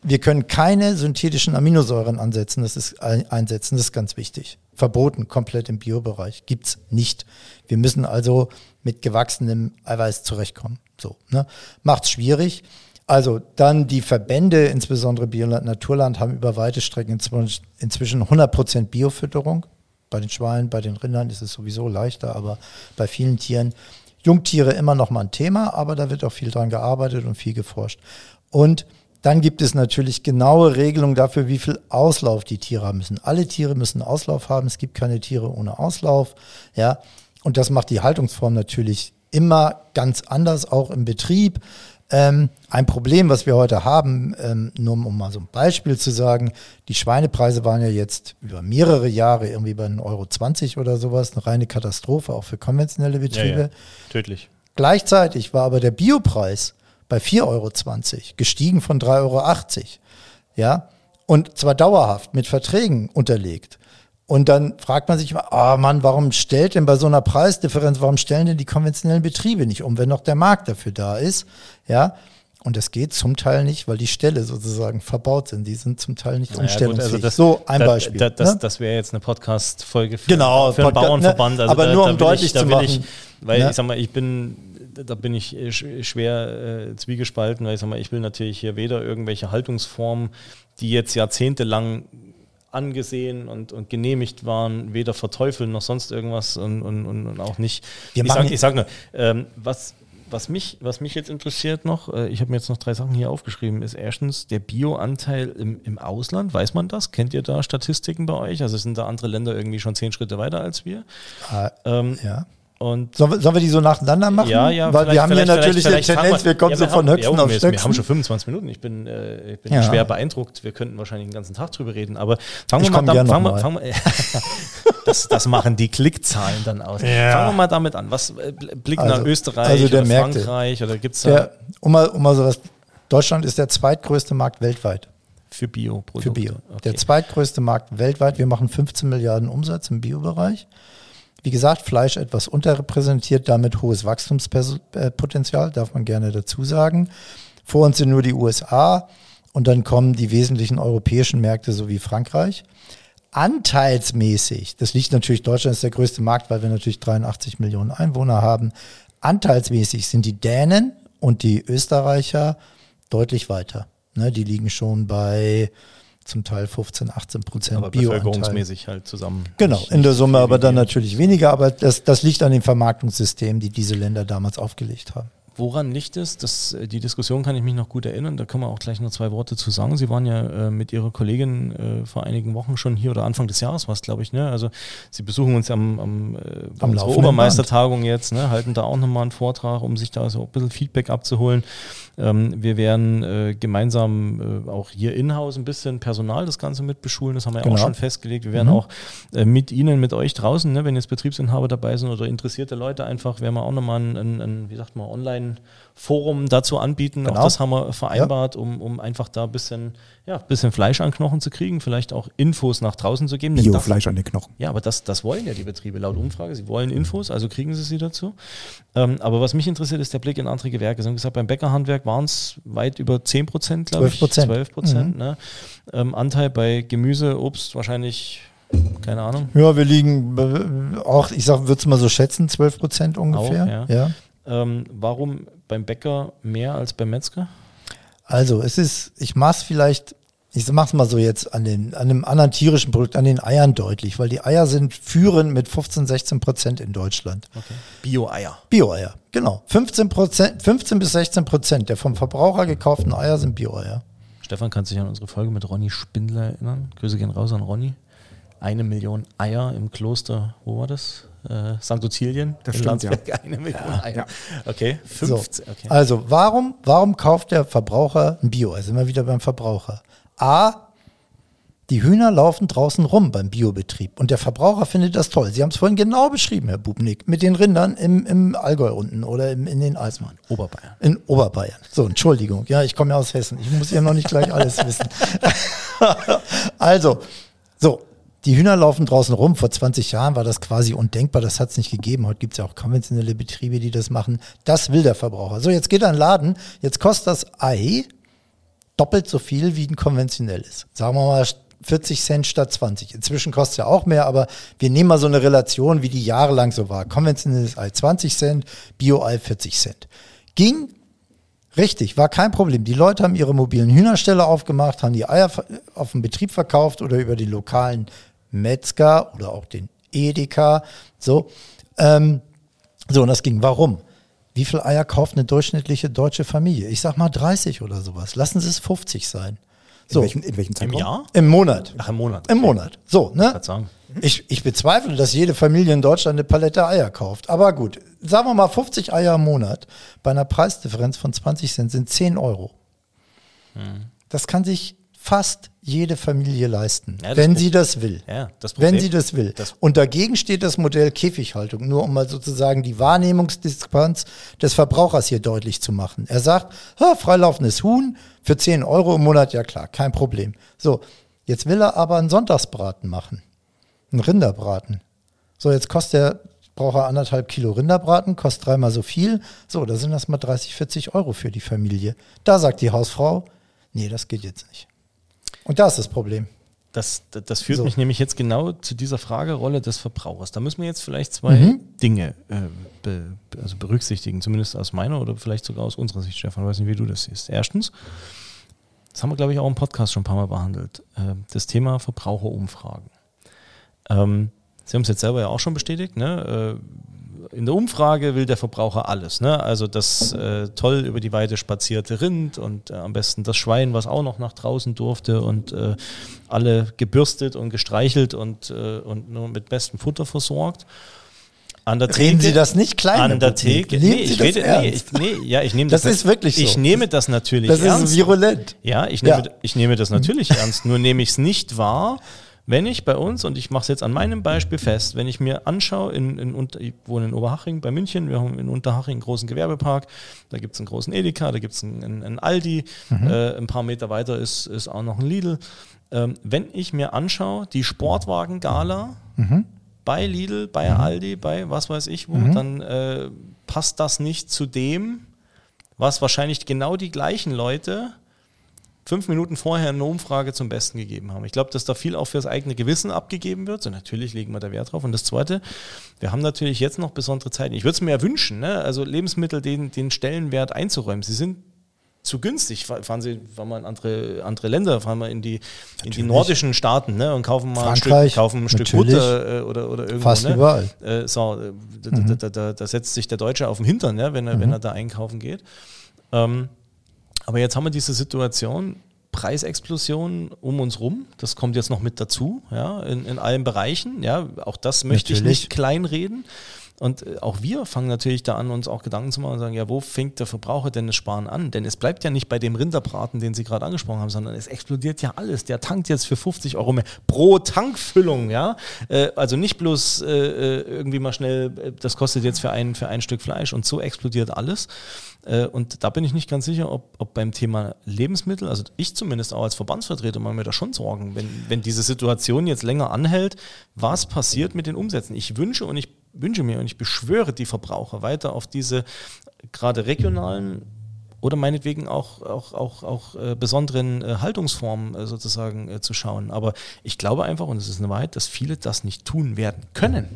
Wir können keine synthetischen Aminosäuren ansetzen, das ist ein- einsetzen, das ist ganz wichtig. Verboten, komplett im Biobereich, gibt's nicht. Wir müssen also mit gewachsenem Eiweiß zurechtkommen. So, ne? Macht's schwierig. Also dann die Verbände, insbesondere Bioland Naturland, haben über weite Strecken inzw- inzwischen 100% Biofütterung. Bei den Schweinen, bei den Rindern ist es sowieso leichter, aber bei vielen Tieren. Jungtiere immer noch mal ein Thema, aber da wird auch viel dran gearbeitet und viel geforscht. Und dann gibt es natürlich genaue Regelungen dafür, wie viel Auslauf die Tiere haben müssen. Alle Tiere müssen Auslauf haben. Es gibt keine Tiere ohne Auslauf. Ja, und das macht die Haltungsform natürlich immer ganz anders, auch im Betrieb. Ähm, ein Problem, was wir heute haben, ähm, nur um mal so ein Beispiel zu sagen, die Schweinepreise waren ja jetzt über mehrere Jahre irgendwie bei 1,20 Euro 20 oder sowas, eine reine Katastrophe, auch für konventionelle Betriebe. Tödlich. Gleichzeitig war aber der Biopreis bei 4,20 Euro, gestiegen von 3,80 Euro. Ja, und zwar dauerhaft mit Verträgen unterlegt. Und dann fragt man sich immer, ah Mann, warum stellt denn bei so einer Preisdifferenz, warum stellen denn die konventionellen Betriebe nicht um, wenn noch der Markt dafür da ist? Ja, und das geht zum Teil nicht, weil die Ställe sozusagen verbaut sind. Die sind zum Teil nicht Ja, gut, umstellungsfähig. also das, so ein da- Beispiel. Da, das ne? das wäre jetzt eine Podcast-Folge für, Genau, für einen Podcast, Bauernverband. ne? Also Aber da, nur, um deutlich ich, zu machen, Ich, weil ne? ich sag mal, ich bin, da bin ich äh, sch- schwer äh, zwiegespalten, weil ich sag mal, ich will natürlich hier weder irgendwelche Haltungsformen, die jetzt jahrzehntelang angesehen und, und genehmigt waren, weder verteufeln noch sonst irgendwas und, und, und, auch nicht. Wir ich machen- sag, nur, ähm, was, was, mich, was mich jetzt interessiert noch, äh, ich habe mir jetzt noch drei Sachen hier aufgeschrieben, ist erstens der Bio-Anteil im, im Ausland. Weiß man das? Kennt ihr da Statistiken bei euch? Also sind da andere Länder irgendwie schon zehn Schritte weiter als wir? Ah, Ähm, ja. Und Sollen wir, sollen wir die so nacheinander machen? ja, ja, Weil wir haben hier vielleicht- natürlich eine Tendenz, wir kommen ja, so von haben- Höchsten ja, auf wir, wir haben schon 25 Minuten. Ich bin, äh, ich bin Ja. schwer beeindruckt. Wir könnten wahrscheinlich den ganzen Tag drüber reden. Aber fangen Ich wir mal, komm da, gern fangen wir, mal. fangen wir (laughs) das, das machen die Klickzahlen dann aus. Ja. Fangen wir mal damit an. Was äh, Blick nach Also- Österreich also der oder Märkte. Frankreich oder gibt es da Der, um, mal, um mal sowas, Deutschland ist der zweitgrößte Markt weltweit Für Bio-Produkte. Für Bio. Okay. Der zweitgrößte Markt weltweit. Wir machen 15 Milliarden Umsatz im Biobereich. Wie gesagt, Fleisch etwas unterrepräsentiert, damit hohes Wachstumspotenzial, darf man gerne dazu sagen. Vor uns sind nur die USA und dann kommen die wesentlichen europäischen Märkte sowie Frankreich. Anteilsmäßig, das liegt natürlich, Deutschland ist der größte Markt, weil wir natürlich 83 Millionen Einwohner haben. Anteilsmäßig sind die Dänen und die Österreicher deutlich weiter. Ne, die liegen schon bei zum Teil 15, 18 Prozent aber Bioanteil. bevölkerungsmäßig halt zusammen. Genau, Nicht- in der Summe aber dann natürlich weniger, aber das, das liegt an dem Vermarktungssystem, die diese Länder damals aufgelegt haben. Woran liegt es? Das, äh, die Diskussion kann ich mich noch gut erinnern. Da können wir auch gleich noch zwei Worte zu sagen. Sie waren ja äh, mit Ihrer Kollegin äh, vor einigen Wochen schon hier oder Anfang des Jahres war es, glaube ich. Ne? Also Sie besuchen uns am, am, äh, Am Obermeistertagung jetzt, ne? halten da auch nochmal einen Vortrag, um sich da so ein bisschen Feedback abzuholen. Ähm, wir werden äh, gemeinsam äh, auch hier in-house ein bisschen Personal das Ganze mit beschulen. Das haben wir ja Genau. auch schon festgelegt. Wir werden Mhm. auch äh, mit Ihnen, mit euch draußen, ne? wenn jetzt Betriebsinhaber dabei sind oder interessierte Leute einfach, werden wir auch nochmal ein, ein, ein, wie sagt man, Online-Forum dazu anbieten. Genau. Auch das haben wir vereinbart, um, um einfach da ein bisschen, ja, bisschen Fleisch an Knochen zu kriegen, vielleicht auch Infos nach draußen zu geben. Biofleisch an den Knochen. ja, aber das, das wollen ja die Betriebe laut Umfrage. Sie wollen Infos, also kriegen sie sie dazu. Ähm, aber was mich interessiert, ist der Blick in andere Gewerke. Sie haben gesagt, beim Bäckerhandwerk waren es weit über 10 Prozent, glaube ich. 12%. 12 Prozent. Mhm. Ne? Ähm, Anteil bei Gemüse, Obst wahrscheinlich, keine Ahnung. Ja, wir liegen äh, auch, ich sag, würde es mal so schätzen, 12 Prozent ungefähr. Auch, ja. ja. Ähm, warum beim Bäcker mehr als beim Metzger? Also es ist, ich mach's vielleicht, ich mach's mal so jetzt an, den, an einem anderen tierischen Produkt, an den Eiern deutlich, weil die Eier sind führend mit 15, 16 Prozent in Deutschland. Okay. Bio-Eier. Bio-Eier, genau. 15, Prozent, 15 bis 16 Prozent der vom Verbraucher gekauften Eier sind Bio-Eier. Stefan kann sich an unsere Folge mit Ronny Spindler erinnern. Grüße gehen raus an Ronny. Eine Million Eier im Kloster, wo war das? Äh, St. Ottilien Das stimmt, Landsberg. (laughs) Eine Million Eier. ja. Okay, So. 15. Okay. Also warum, warum kauft der Verbraucher ein Bio? Also immer wieder beim Verbraucher. A, die Hühner laufen draußen rum beim Biobetrieb und der Verbraucher findet das toll. Sie haben es vorhin genau beschrieben, Herr Bubnik, mit den Rindern im, im Allgäu unten oder im, in den Eismann. Oberbayern. In Oberbayern. So, Entschuldigung. Ja, ich komme ja aus Hessen. Ich muss ja noch nicht gleich alles wissen. (laughs) also, so. Die Hühner laufen draußen rum. Vor 20 Jahren war das quasi undenkbar. Das hat es nicht gegeben. Heute gibt es ja auch konventionelle Betriebe, die das machen. Das will der Verbraucher. So, jetzt geht er in den Laden. Jetzt kostet das Ei doppelt so viel wie ein konventionelles. Sagen wir mal 40 Cent statt 20. Inzwischen kostet es ja auch mehr, aber wir nehmen mal so eine Relation, wie die jahrelang so war. Konventionelles Ei 20 Cent, Bio-Ei 40 Cent. Ging Richtig, war kein Problem. Die Leute haben ihre mobilen Hühnerställe aufgemacht, haben die Eier auf dem Betrieb verkauft oder über die lokalen Metzger oder auch den Edeka. So, ähm, so und das ging. Warum? Wie viel Eier kauft eine durchschnittliche deutsche Familie? Ich sag mal 30 oder sowas. Lassen Sie es 50 sein. In, So, welchem, in welchem Im Zeitraum? Jahr? im Monat. Ach, im Monat. Im Monat. So, ne? Sagen. Ich, ich bezweifle, dass jede Familie in Deutschland eine Palette Eier kauft. Aber gut, sagen wir mal 50 Eier im Monat bei einer Preisdifferenz von 20 Cent sind 10 Euro. Das kann sich fast jede Familie leisten, Ja, wenn sie das will. Ja, das wenn sie das will. das- Und dagegen steht das Modell Käfighaltung, nur um mal sozusagen die Wahrnehmungsdiskrepanz des Verbrauchers hier deutlich zu machen. Er sagt, freilaufendes Huhn für 10 Euro im Monat, ja klar, kein Problem. So, jetzt will er aber einen Sonntagsbraten machen. Einen Rinderbraten. So, jetzt kostet er, braucht er anderthalb Kilo Rinderbraten, kostet dreimal so viel. So, da sind das mal 30, 40 Euro für die Familie. Da sagt die Hausfrau, nee, das geht jetzt nicht. Und da ist das Problem. Das, das, das führt So. mich nämlich jetzt genau zu dieser Fragerolle des Verbrauchers. Da müssen wir jetzt vielleicht zwei Mhm. Dinge äh, be, also berücksichtigen, zumindest aus meiner oder vielleicht sogar aus unserer Sicht, Stefan. Ich weiß nicht, wie du das siehst. Erstens, das haben wir, glaube ich, auch im Podcast schon ein paar Mal behandelt, äh, das Thema Verbraucherumfragen. Ähm, Sie haben es jetzt selber ja auch schon bestätigt, ne? Äh, in der Umfrage will der Verbraucher alles. Ne? Also das äh, toll über die Weide spazierte Rind und äh, am besten das Schwein, was auch noch nach draußen durfte und äh, alle gebürstet und gestreichelt und, äh, und nur mit bestem Futter versorgt. An der Reden Theke- Sie das nicht klein, An der. Theke. Nehmen Nee, Sie ich das rede, nee, ernst. ich, nee, ja, ich nehme Das das, ist wirklich so. Ich nehme das natürlich Das ernst. ist virulent. Ja, ich nehme, Ja. ich nehme das natürlich (laughs) ernst. Nur nehme ich es nicht wahr, Wenn ich bei uns, und ich mache es jetzt an meinem Beispiel fest, wenn ich mir anschaue, in, in, ich wohne in Oberhaching bei München, wir haben in Unterhaching einen großen Gewerbepark, da gibt es einen großen Edeka, da gibt es einen, einen, einen, Aldi, mhm. äh, ein paar Meter weiter ist, ist auch noch ein Lidl. Ähm, wenn ich mir anschaue, die Sportwagen-Gala mhm. bei Lidl, bei mhm. Aldi, bei was weiß ich wo, mhm. dann äh, passt das nicht zu dem, was wahrscheinlich genau die gleichen Leute fünf Minuten vorher eine Umfrage zum Besten gegeben haben. Ich glaube, dass da viel auch fürs eigene Gewissen abgegeben wird. So natürlich legen wir da Wert drauf. Und das Zweite, wir haben natürlich jetzt noch besondere Zeiten. Ich würde es mir ja wünschen, ne? also Lebensmittel den, den Stellenwert einzuräumen. Sie sind zu günstig. Fahren Sie, fahren wir in andere, andere Länder, fahren wir in die, in die nordischen Staaten ne, und kaufen mal Frankreich, ein Stück, kaufen ein Stück Butter äh, oder, oder irgendwo. Fast ne? überall. Äh, so, äh, mhm. da, da, da, da, setzt sich der Deutsche auf den Hintern, ne, wenn, er, mhm. wenn er da einkaufen geht. Ähm, aber jetzt haben wir diese Situation, Preisexplosion um uns rum. Das kommt jetzt noch mit dazu, ja, in, in allen Bereichen. Ja, auch das möchte Natürlich. ich nicht kleinreden. Und äh, auch wir fangen natürlich da an, uns auch Gedanken zu machen und sagen, ja, wo fängt der Verbraucher denn das Sparen an? Denn es bleibt ja nicht bei dem Rinderbraten, den Sie gerade angesprochen haben, sondern es explodiert ja alles. Der tankt jetzt für 50 Euro mehr pro Tankfüllung, ja. Äh, also nicht bloß äh, irgendwie mal schnell, das kostet jetzt für ein, für ein Stück Fleisch und so explodiert alles. Und da bin ich nicht ganz sicher, ob, ob beim Thema Lebensmittel, also ich zumindest auch als Verbandsvertreter, mache mir da schon Sorgen, wenn, wenn diese Situation jetzt länger anhält, was passiert mit den Umsätzen? Ich wünsche und ich wünsche mir und ich beschwöre die Verbraucher weiter auf diese gerade regionalen oder meinetwegen auch, auch, auch, auch äh, besonderen äh, Haltungsformen äh, sozusagen äh, zu schauen. Aber ich glaube einfach, und es ist eine Wahrheit, dass viele das nicht tun werden können.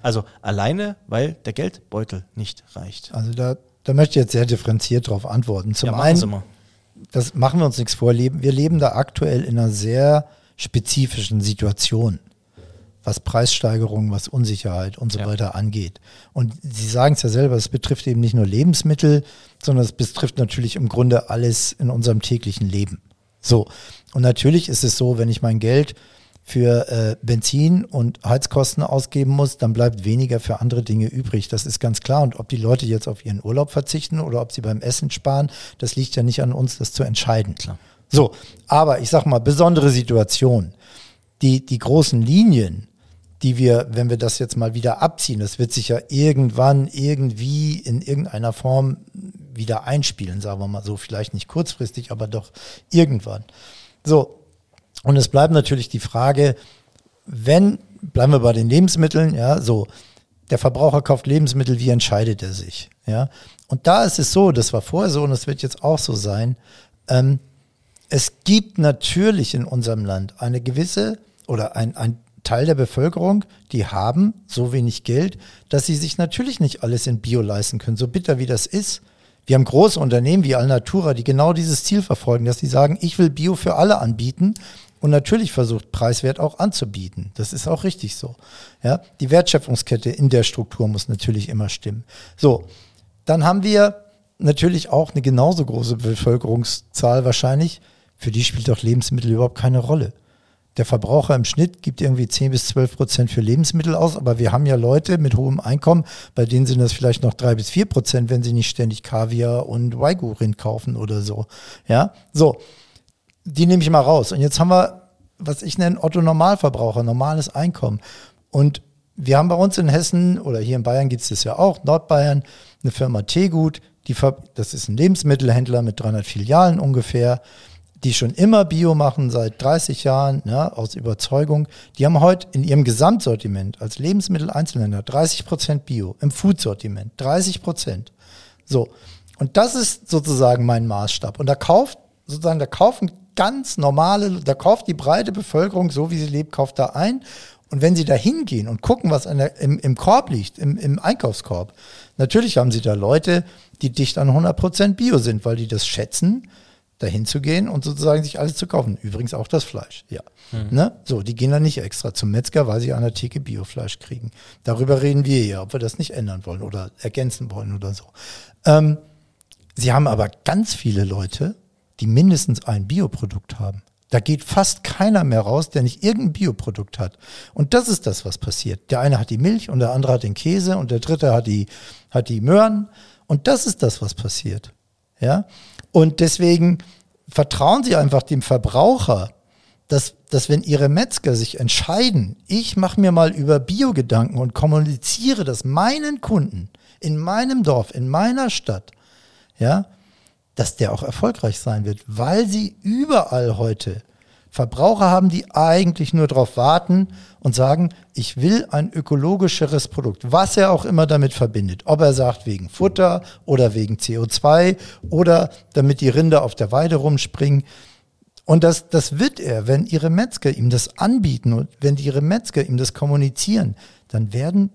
Also alleine, weil der Geldbeutel nicht reicht. Also da, da möchte ich jetzt sehr differenziert darauf antworten. Zum ja, einen, das machen wir uns nichts vor, wir leben da aktuell in einer sehr spezifischen Situation was Preissteigerungen, was Unsicherheit und so ja. weiter angeht. Und Sie sagen es ja selber, es betrifft eben nicht nur Lebensmittel, sondern es betrifft natürlich im Grunde alles in unserem täglichen Leben. So. Und natürlich ist es so, wenn ich mein Geld für äh, Benzin und Heizkosten ausgeben muss, dann bleibt weniger für andere Dinge übrig. Das ist ganz klar. Und ob die Leute jetzt auf ihren Urlaub verzichten oder ob sie beim Essen sparen, das liegt ja nicht an uns, das zu entscheiden. Klar. So, aber ich sag mal, besondere Situation. Die, die großen Linien, die wir, wenn wir das jetzt mal wieder abziehen, das wird sich ja irgendwann irgendwie in irgendeiner Form wieder einspielen, sagen wir mal so, vielleicht nicht kurzfristig, aber doch irgendwann. So, und es bleibt natürlich die Frage, wenn, bleiben wir bei den Lebensmitteln, ja, so, der Verbraucher kauft Lebensmittel, wie entscheidet er sich? Ja? Und da ist es so, das war vorher so und es wird jetzt auch so sein, ähm, es gibt natürlich in unserem Land eine gewisse oder ein, ein Teil der Bevölkerung, die haben so wenig Geld, dass sie sich natürlich nicht alles in Bio leisten können, so bitter wie das ist. Wir haben große Unternehmen wie Alnatura, die genau dieses Ziel verfolgen, dass sie sagen, ich will Bio für alle anbieten und natürlich versucht, preiswert auch anzubieten. Das ist auch richtig so. Ja, die Wertschöpfungskette in der Struktur muss natürlich immer stimmen. So, dann haben wir natürlich auch eine genauso große Bevölkerungszahl wahrscheinlich. Für die spielt doch Lebensmittel überhaupt keine Rolle der Verbraucher im Schnitt gibt irgendwie 10 bis 12 Prozent für Lebensmittel aus, aber wir haben ja Leute mit hohem Einkommen, bei denen sind das vielleicht noch 3 bis 4 Prozent, wenn sie nicht ständig Kaviar und Waigu-Rind kaufen oder so. Ja, so, die nehme ich mal raus. Und jetzt haben wir, was ich nenne, Otto Normalverbraucher, normales Einkommen. Und wir haben bei uns in Hessen oder hier in Bayern gibt es das ja auch, Nordbayern, eine Firma Tegut, die, das ist ein Lebensmittelhändler mit 300 Filialen ungefähr die schon immer Bio machen, seit 30 Jahren, ja, aus Überzeugung, die haben heute in ihrem Gesamtsortiment als Lebensmittel-Einzelhändler 30 Prozent Bio, im Foodsortiment 30 Prozent. So. Und das ist sozusagen mein Maßstab. Und da kauft, sozusagen, da kaufen ganz normale, da kauft die breite Bevölkerung, so wie sie lebt, kauft da ein. Und wenn sie da hingehen und gucken, was der, im, im Korb liegt, im, im Einkaufskorb, natürlich haben sie da Leute, die dicht an 100 Prozent Bio sind, weil die das schätzen, dahin zu gehen und sozusagen sich alles zu kaufen. Übrigens auch das Fleisch, ja. Mhm. Ne? So, die gehen dann nicht extra zum Metzger, weil sie an der Theke Biofleisch kriegen. Darüber reden wir ja, ob wir das nicht ändern wollen oder ergänzen wollen oder so. Ähm, sie haben aber ganz viele Leute, die mindestens ein Bioprodukt haben. Da geht fast keiner mehr raus, der nicht irgendein Bioprodukt hat. Und das ist das, was passiert. Der eine hat die Milch und der andere hat den Käse und der dritte hat die, hat die Möhren. Und das ist das, was passiert. Ja? Und deswegen vertrauen Sie einfach dem Verbraucher, dass, dass wenn ihre Metzger sich entscheiden, ich mache mir mal über Bio Gedanken und kommuniziere das meinen Kunden in meinem Dorf, in meiner Stadt, ja, dass der auch erfolgreich sein wird, weil sie überall heute Verbraucher haben, die eigentlich nur darauf warten und sagen, ich will ein ökologischeres Produkt, was er auch immer damit verbindet. Ob er sagt wegen Futter oder wegen CO2 oder damit die Rinder auf der Weide rumspringen. Und das, das wird er, wenn ihre Metzger ihm das anbieten und wenn ihre Metzger ihm das kommunizieren, dann werden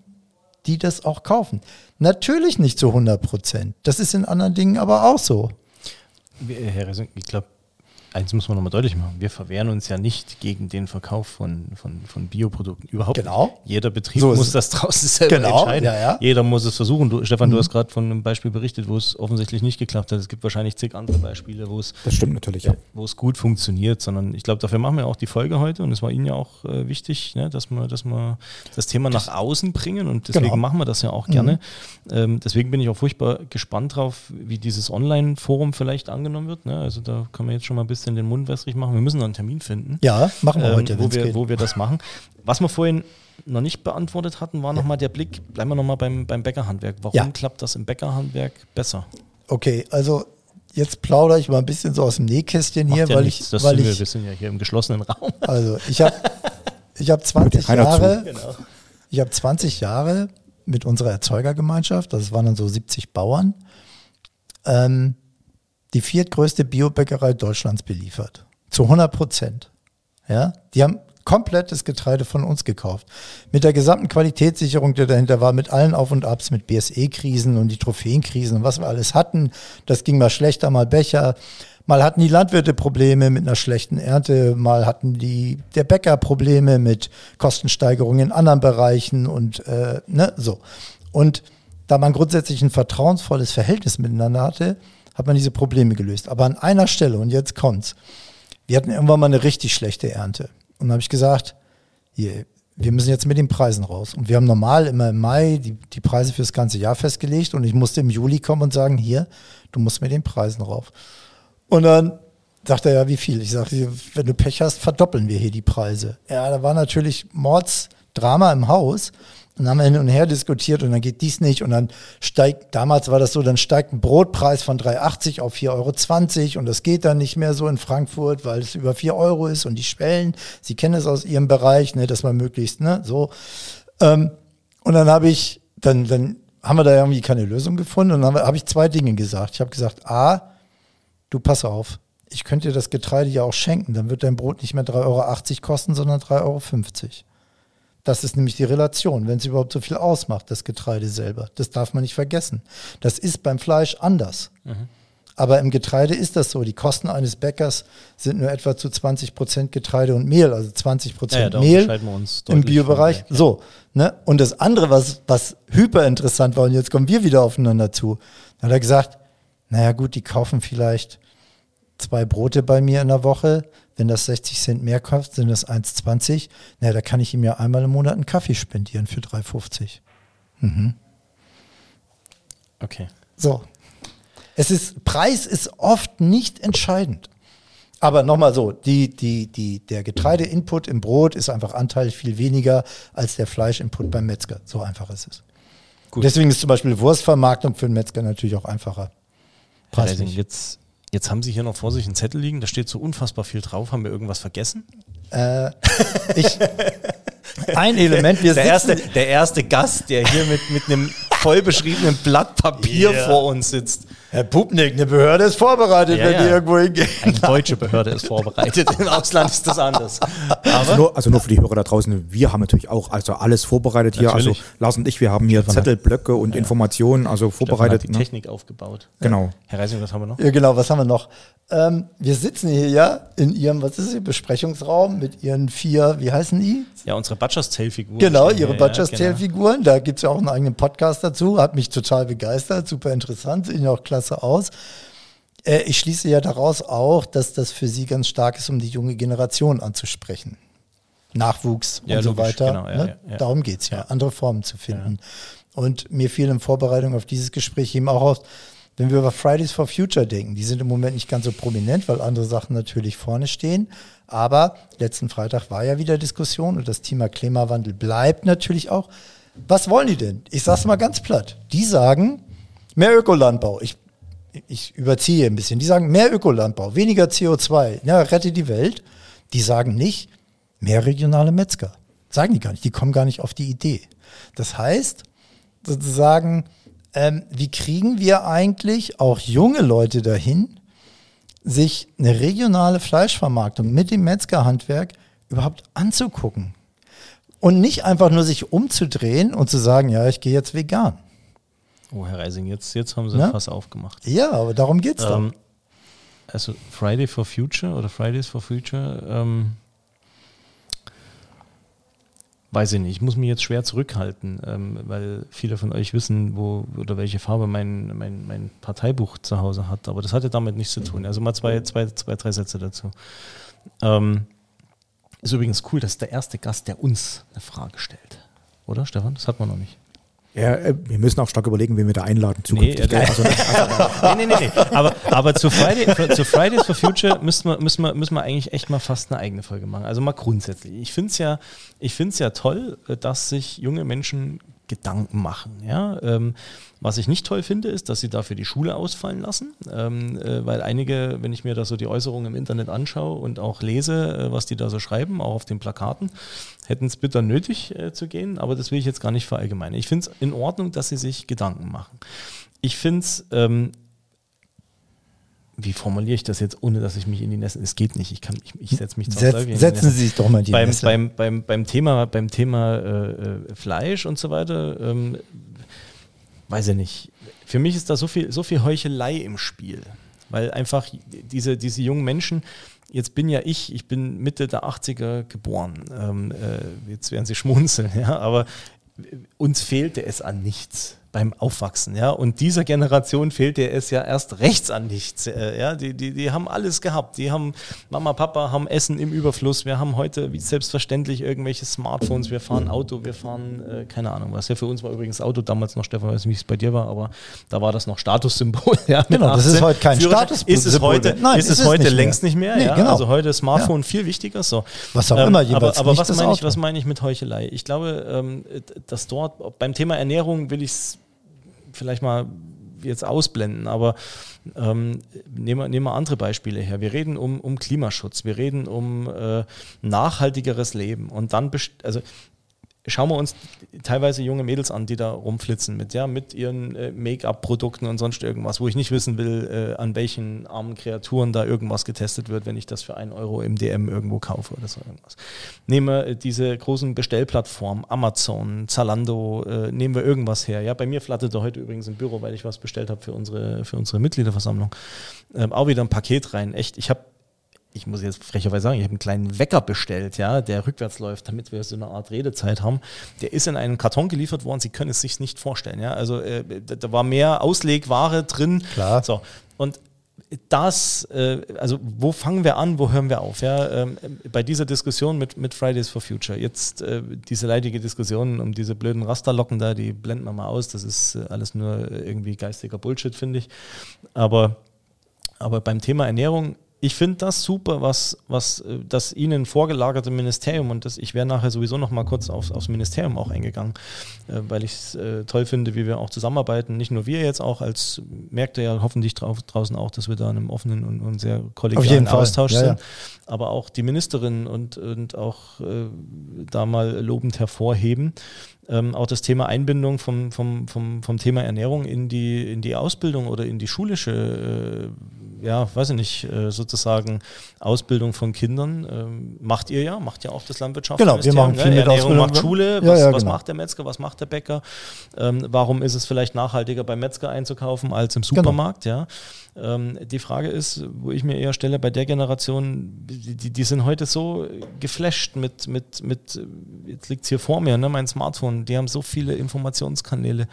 die das auch kaufen. Natürlich nicht zu 100 Prozent. Das ist in anderen Dingen aber auch so. Herr Resing, ich glaube, eins muss man nochmal deutlich machen, wir verwehren uns ja nicht gegen den Verkauf von, von, von Bioprodukten. Überhaupt genau. Jeder Betrieb so muss das draußen selber genau. entscheiden. Ja, ja. Jeder muss es versuchen. Du, Stefan, mhm. du hast gerade von einem Beispiel berichtet, wo es offensichtlich nicht geklappt hat. Es gibt wahrscheinlich zig andere Beispiele, wo es, das stimmt natürlich, ja. wo es gut funktioniert, sondern ich glaube, dafür machen wir auch die Folge heute und es war Ihnen ja auch äh, wichtig, ne, dass, wir, dass wir das Thema nach außen bringen und deswegen genau. machen wir das ja auch gerne. Mhm. Ähm, deswegen bin ich auch furchtbar gespannt drauf, wie dieses Online-Forum vielleicht angenommen wird. Ne? Also da kann man jetzt schon mal ein bisschen den Mund wässrig machen. Wir müssen noch einen Termin finden. Ja, machen wir ähm, heute, wo wir, wo wir das machen. Was wir vorhin noch nicht beantwortet hatten, war ja. nochmal der Blick, bleiben wir nochmal beim, beim Bäckerhandwerk. Warum ja. klappt das im Bäckerhandwerk besser? Okay, also jetzt plaudere ich mal ein bisschen so aus dem Nähkästchen Macht hier, ja weil nichts, ich. Das weil sind ich, wir, wir sind ja hier im geschlossenen Raum. Also ich habe (laughs) ich hab 20 Jahre. Genau. Ich habe 20 Jahre mit unserer Erzeugergemeinschaft, das waren dann so 70 Bauern, ähm, die viertgrößte Biobäckerei Deutschlands beliefert. Zu 100 Prozent. Ja, die haben komplettes Getreide von uns gekauft. Mit der gesamten Qualitätssicherung, die dahinter war, mit allen Auf und Abs, mit BSE-Krisen und die Trophäenkrisen und was wir alles hatten. Das ging mal schlechter, mal Becher. Mal hatten die Landwirte Probleme mit einer schlechten Ernte, mal hatten die der Bäcker Probleme mit Kostensteigerungen in anderen Bereichen und äh, ne, so. Und da man grundsätzlich ein vertrauensvolles Verhältnis miteinander hatte, hat man diese Probleme gelöst. Aber an einer Stelle, und jetzt kommt's, wir hatten irgendwann mal eine richtig schlechte Ernte. Und habe ich gesagt, hier, wir müssen jetzt mit den Preisen raus. Und wir haben normal immer im Mai die, die Preise für das ganze Jahr festgelegt und ich musste im Juli kommen und sagen, hier, du musst mit den Preisen rauf. Und dann sagt er ja, wie viel? Ich sage, wenn du Pech hast, verdoppeln wir hier die Preise. Ja, da war natürlich Mordsdrama im Haus. Und dann haben wir hin und her diskutiert und dann geht dies nicht und dann steigt, damals war das so, dann steigt ein Brotpreis von 3,80 auf 4,20 Euro und das geht dann nicht mehr so in Frankfurt, weil es über 4 Euro ist und die Schwellen, Sie kennen es aus Ihrem Bereich, ne, dass man möglichst, ne, so. Ähm, und dann habe ich, dann, dann haben wir da irgendwie keine Lösung gefunden und dann habe hab ich zwei Dinge gesagt. Ich habe gesagt, A, du pass auf, ich könnte dir das Getreide ja auch schenken, dann wird dein Brot nicht mehr 3,80 Euro kosten, sondern 3,50 Euro. Das ist nämlich die Relation, wenn es überhaupt so viel ausmacht, das Getreide selber. Das darf man nicht vergessen. Das ist beim Fleisch anders. Mhm. Aber im Getreide ist das so. Die Kosten eines Bäckers sind nur etwa zu 20 Prozent Getreide und Mehl, also 20 Prozent ja, Mehl im Biobereich. Ja. So. Ne? Und das andere, was, was hyper interessant war, und jetzt kommen wir wieder aufeinander zu, da hat er gesagt, naja gut, die kaufen vielleicht zwei Brote bei mir in der Woche, wenn das 60 Cent mehr kostet, sind das 1,20. Naja, da kann ich ihm ja einmal im Monat einen Kaffee spendieren für 3,50. Mhm. Okay. So. Es ist, Preis ist oft nicht entscheidend. Aber nochmal so, die, die, die, der Getreideinput im Brot ist einfach anteilig viel weniger als der Fleischinput beim Metzger. So einfach ist es. Gut. Deswegen ist zum Beispiel Wurstvermarktung für den Metzger natürlich auch einfacher. Preislich. Jetzt Jetzt haben Sie hier noch vor sich einen Zettel liegen, da steht so unfassbar viel drauf. Haben wir irgendwas vergessen? Äh, ich, (laughs) ein Element, wir der, erste, der erste Gast, der hier mit, mit einem voll beschriebenen Blatt Papier yeah. vor uns sitzt. Herr Pupnik, eine Behörde ist vorbereitet, ja, wenn ja. die irgendwo hingehen. Eine deutsche Behörde ist vorbereitet, (laughs) im Ausland ist das anders. Also nur, also nur, für die Hörer da draußen, wir haben natürlich auch also alles vorbereitet hier. Also natürlich. Lars und ich, wir haben hier Zettel, Blöcke und ja. Informationen, also vorbereitet. Stefan hat die ne? Technik aufgebaut. Genau. Herr Reising, was haben wir noch? Ja, genau, was haben wir noch? Ähm, wir sitzen hier ja in Ihrem, was ist Ihr Besprechungsraum mit Ihren vier, wie heißen die? Ja, unsere Butchers Tale Figuren. Genau, Ihre Butchers Tale Figuren. Genau. Da gibt es ja auch einen eigenen Podcast dazu. Hat mich total begeistert, super interessant, sehen ja auch klasse aus. Äh, ich schließe ja daraus auch, dass das für Sie ganz stark ist, um die junge Generation anzusprechen. Nachwuchs ja, und so weiter. Genau, ja, ne? ja, Darum geht es ja, andere Formen zu finden. Und mir fiel in Vorbereitung auf dieses Gespräch eben auch aus, wenn wir über Fridays for Future denken, die sind im Moment nicht ganz so prominent, weil andere Sachen natürlich vorne stehen. Aber letzten Freitag war ja wieder Diskussion und das Thema Klimawandel bleibt natürlich auch. Was wollen die denn? Ich sage es mal ganz platt. Die sagen, mehr Ökolandbau. Ich, ich überziehe ein bisschen. Die sagen, mehr Ökolandbau, weniger CO2, ja, rette die Welt. Die sagen nicht, mehr regionale Metzger. Sagen die gar nicht. Die kommen gar nicht auf die Idee. Das heißt, sozusagen, ähm, wie kriegen wir eigentlich auch junge Leute dahin, sich eine regionale Fleischvermarktung mit dem Metzgerhandwerk überhaupt anzugucken? Und nicht einfach nur sich umzudrehen und zu sagen, ja, ich gehe jetzt vegan. Oh, Herr Reising, jetzt, jetzt haben Sie Na? was aufgemacht. Ja, aber darum geht's doch. Ähm, also Friday for Future oder Fridays for Future, ähm, weiß ich nicht. Ich muss mich jetzt schwer zurückhalten, ähm, weil viele von euch wissen, wo oder welche Farbe mein, mein, mein Parteibuch zu Hause hat. Aber das hatte damit nichts zu tun. Also mal zwei, zwei, zwei drei Sätze dazu. Ähm, ist übrigens cool, das ist der erste Gast, der uns eine Frage stellt. Oder, Stefan? Das hat man noch nicht. Ja, äh, wir müssen auch stark überlegen, wen wir da einladen Nee, zukünftig. äh, gell? also, (laughs) nee, nee, nee, nee. Aber, aber zu, Friday, zu Fridays for Future müssen wir, müssen, wir, müssen wir eigentlich echt mal fast eine eigene Folge machen. Also mal grundsätzlich. Ich finde es ja, ich find's ja toll, äh, dass sich junge Menschen Gedanken machen. Ja? Ähm, was ich nicht toll finde, ist, dass sie dafür die Schule ausfallen lassen, ähm, äh, weil einige, wenn ich mir da so die Äußerungen im Internet anschaue und auch lese, äh, was die da so schreiben, auch auf den Plakaten, hätten es bitter nötig äh, zu gehen, aber das will ich jetzt gar nicht verallgemeinern. Ich finde es in Ordnung, dass sie sich Gedanken machen. Ich finde es, ähm, wie formuliere ich das jetzt, ohne dass ich mich in die Nässe, es geht nicht, ich, kann- ich, ich setze mich Setz, setzen Sie sich doch mal in die beim, Nässe. beim, beim, beim Thema, beim Thema äh, äh, Fleisch und so weiter, ähm, weiß ich nicht. Für mich ist da so viel, so viel Heuchelei im Spiel. Weil einfach diese, diese jungen Menschen, jetzt bin ja ich, ich bin Mitte der 80er geboren. Ähm, äh, jetzt werden sie schmunzeln, (laughs) ja, aber uns fehlte es an nichts beim Aufwachsen, ja. Und dieser Generation fehlte es ja erst rechts an nichts. Äh, ja, die, die, die haben alles gehabt. Die haben Mama, Papa haben Essen im Überfluss. Wir haben heute wie selbstverständlich irgendwelche Smartphones. Wir fahren Auto, wir fahren äh, keine Ahnung was. Ja, für uns war übrigens Auto damals noch, Stefan, weiß nicht, wie es bei dir war, aber da war das noch Statussymbol. (laughs) Ja, Genau, das ist 18. heute kein. Statussymbol Ist es heute, Nein, ist ist es es heute nicht mehr. längst nicht mehr. Nee, ja? genau. Also heute ist Smartphone viel wichtiger. So. Was auch Ähm, immer, aber, jeweils aber nicht was meine ich, was meine ich mit Heuchelei? Ich glaube, ähm, dass dort beim Thema Ernährung will ich es vielleicht mal jetzt ausblenden, aber ähm, nehmen, wir, nehmen wir andere Beispiele her. Wir reden um, um Klimaschutz, wir reden um äh, nachhaltigeres Leben und dann, also schauen wir uns teilweise junge Mädels an, die da rumflitzen mit, ja, mit ihren äh, Make-up-Produkten und sonst irgendwas, wo ich nicht wissen will, äh, an welchen armen Kreaturen da irgendwas getestet wird, wenn ich das für einen Euro im DM irgendwo kaufe oder so irgendwas. Nehmen wir äh, diese großen Bestellplattformen, Amazon, Zalando, äh, nehmen wir irgendwas her. Ja, bei mir flatterte heute übrigens im Büro, weil ich was bestellt habe für unsere, für unsere Mitgliederversammlung, ähm, auch wieder ein Paket rein. Echt, ich habe ich muss jetzt frecherweise sagen, ich habe einen kleinen Wecker bestellt, ja, der rückwärts läuft, damit wir so eine Art Redezeit haben. Der ist in einen Karton geliefert worden, Sie können es sich nicht vorstellen, ja. Also äh, da, war mehr Auslegware drin. Klar. So. Und das, äh, also wo fangen wir an, wo hören wir auf? Ja, ähm, bei dieser Diskussion mit, mit Fridays for Future, jetzt äh, diese leidige Diskussion um diese blöden Rasterlocken da, die blenden wir mal aus, das ist äh, alles nur irgendwie geistiger Bullshit, finde ich. Aber aber beim Thema Ernährung, ich finde das super, was, was äh, das Ihnen vorgelagerte Ministerium, und das, ich wäre nachher sowieso noch mal kurz auf, aufs Ministerium auch eingegangen, äh, weil ich es äh, toll finde, wie wir auch zusammenarbeiten. Nicht nur wir jetzt auch, als merkt ihr ja hoffentlich drauf, draußen auch, dass wir da in einem offenen und, und sehr kollegialen. Austausch Ja, ja. sind. Aber auch die Ministerin und, und auch äh, da mal lobend hervorheben. Ähm, auch das Thema Einbindung vom, vom, vom, vom Thema Ernährung in die, in die Ausbildung oder in die schulische, äh, ja, weiß ich nicht, äh, sozusagen Ausbildung von Kindern. Ähm, macht ihr ja, macht ja auch das Landwirtschaftsministerium. Genau, wir machen viel ne? mit Ernährung Ausbildung. macht Schule, Ja, was, ja, was genau. macht der Metzger, was macht der Bäcker? Ähm, warum ist es vielleicht nachhaltiger beim Metzger einzukaufen als im Genau. Supermarkt? Ja? Ähm, die Frage ist, wo ich mir eher stelle, bei der Generation, die, die, sind heute so geflasht mit, mit, mit jetzt liegt es hier vor mir, ne, mein Smartphone, die haben so viele Informationskanäle.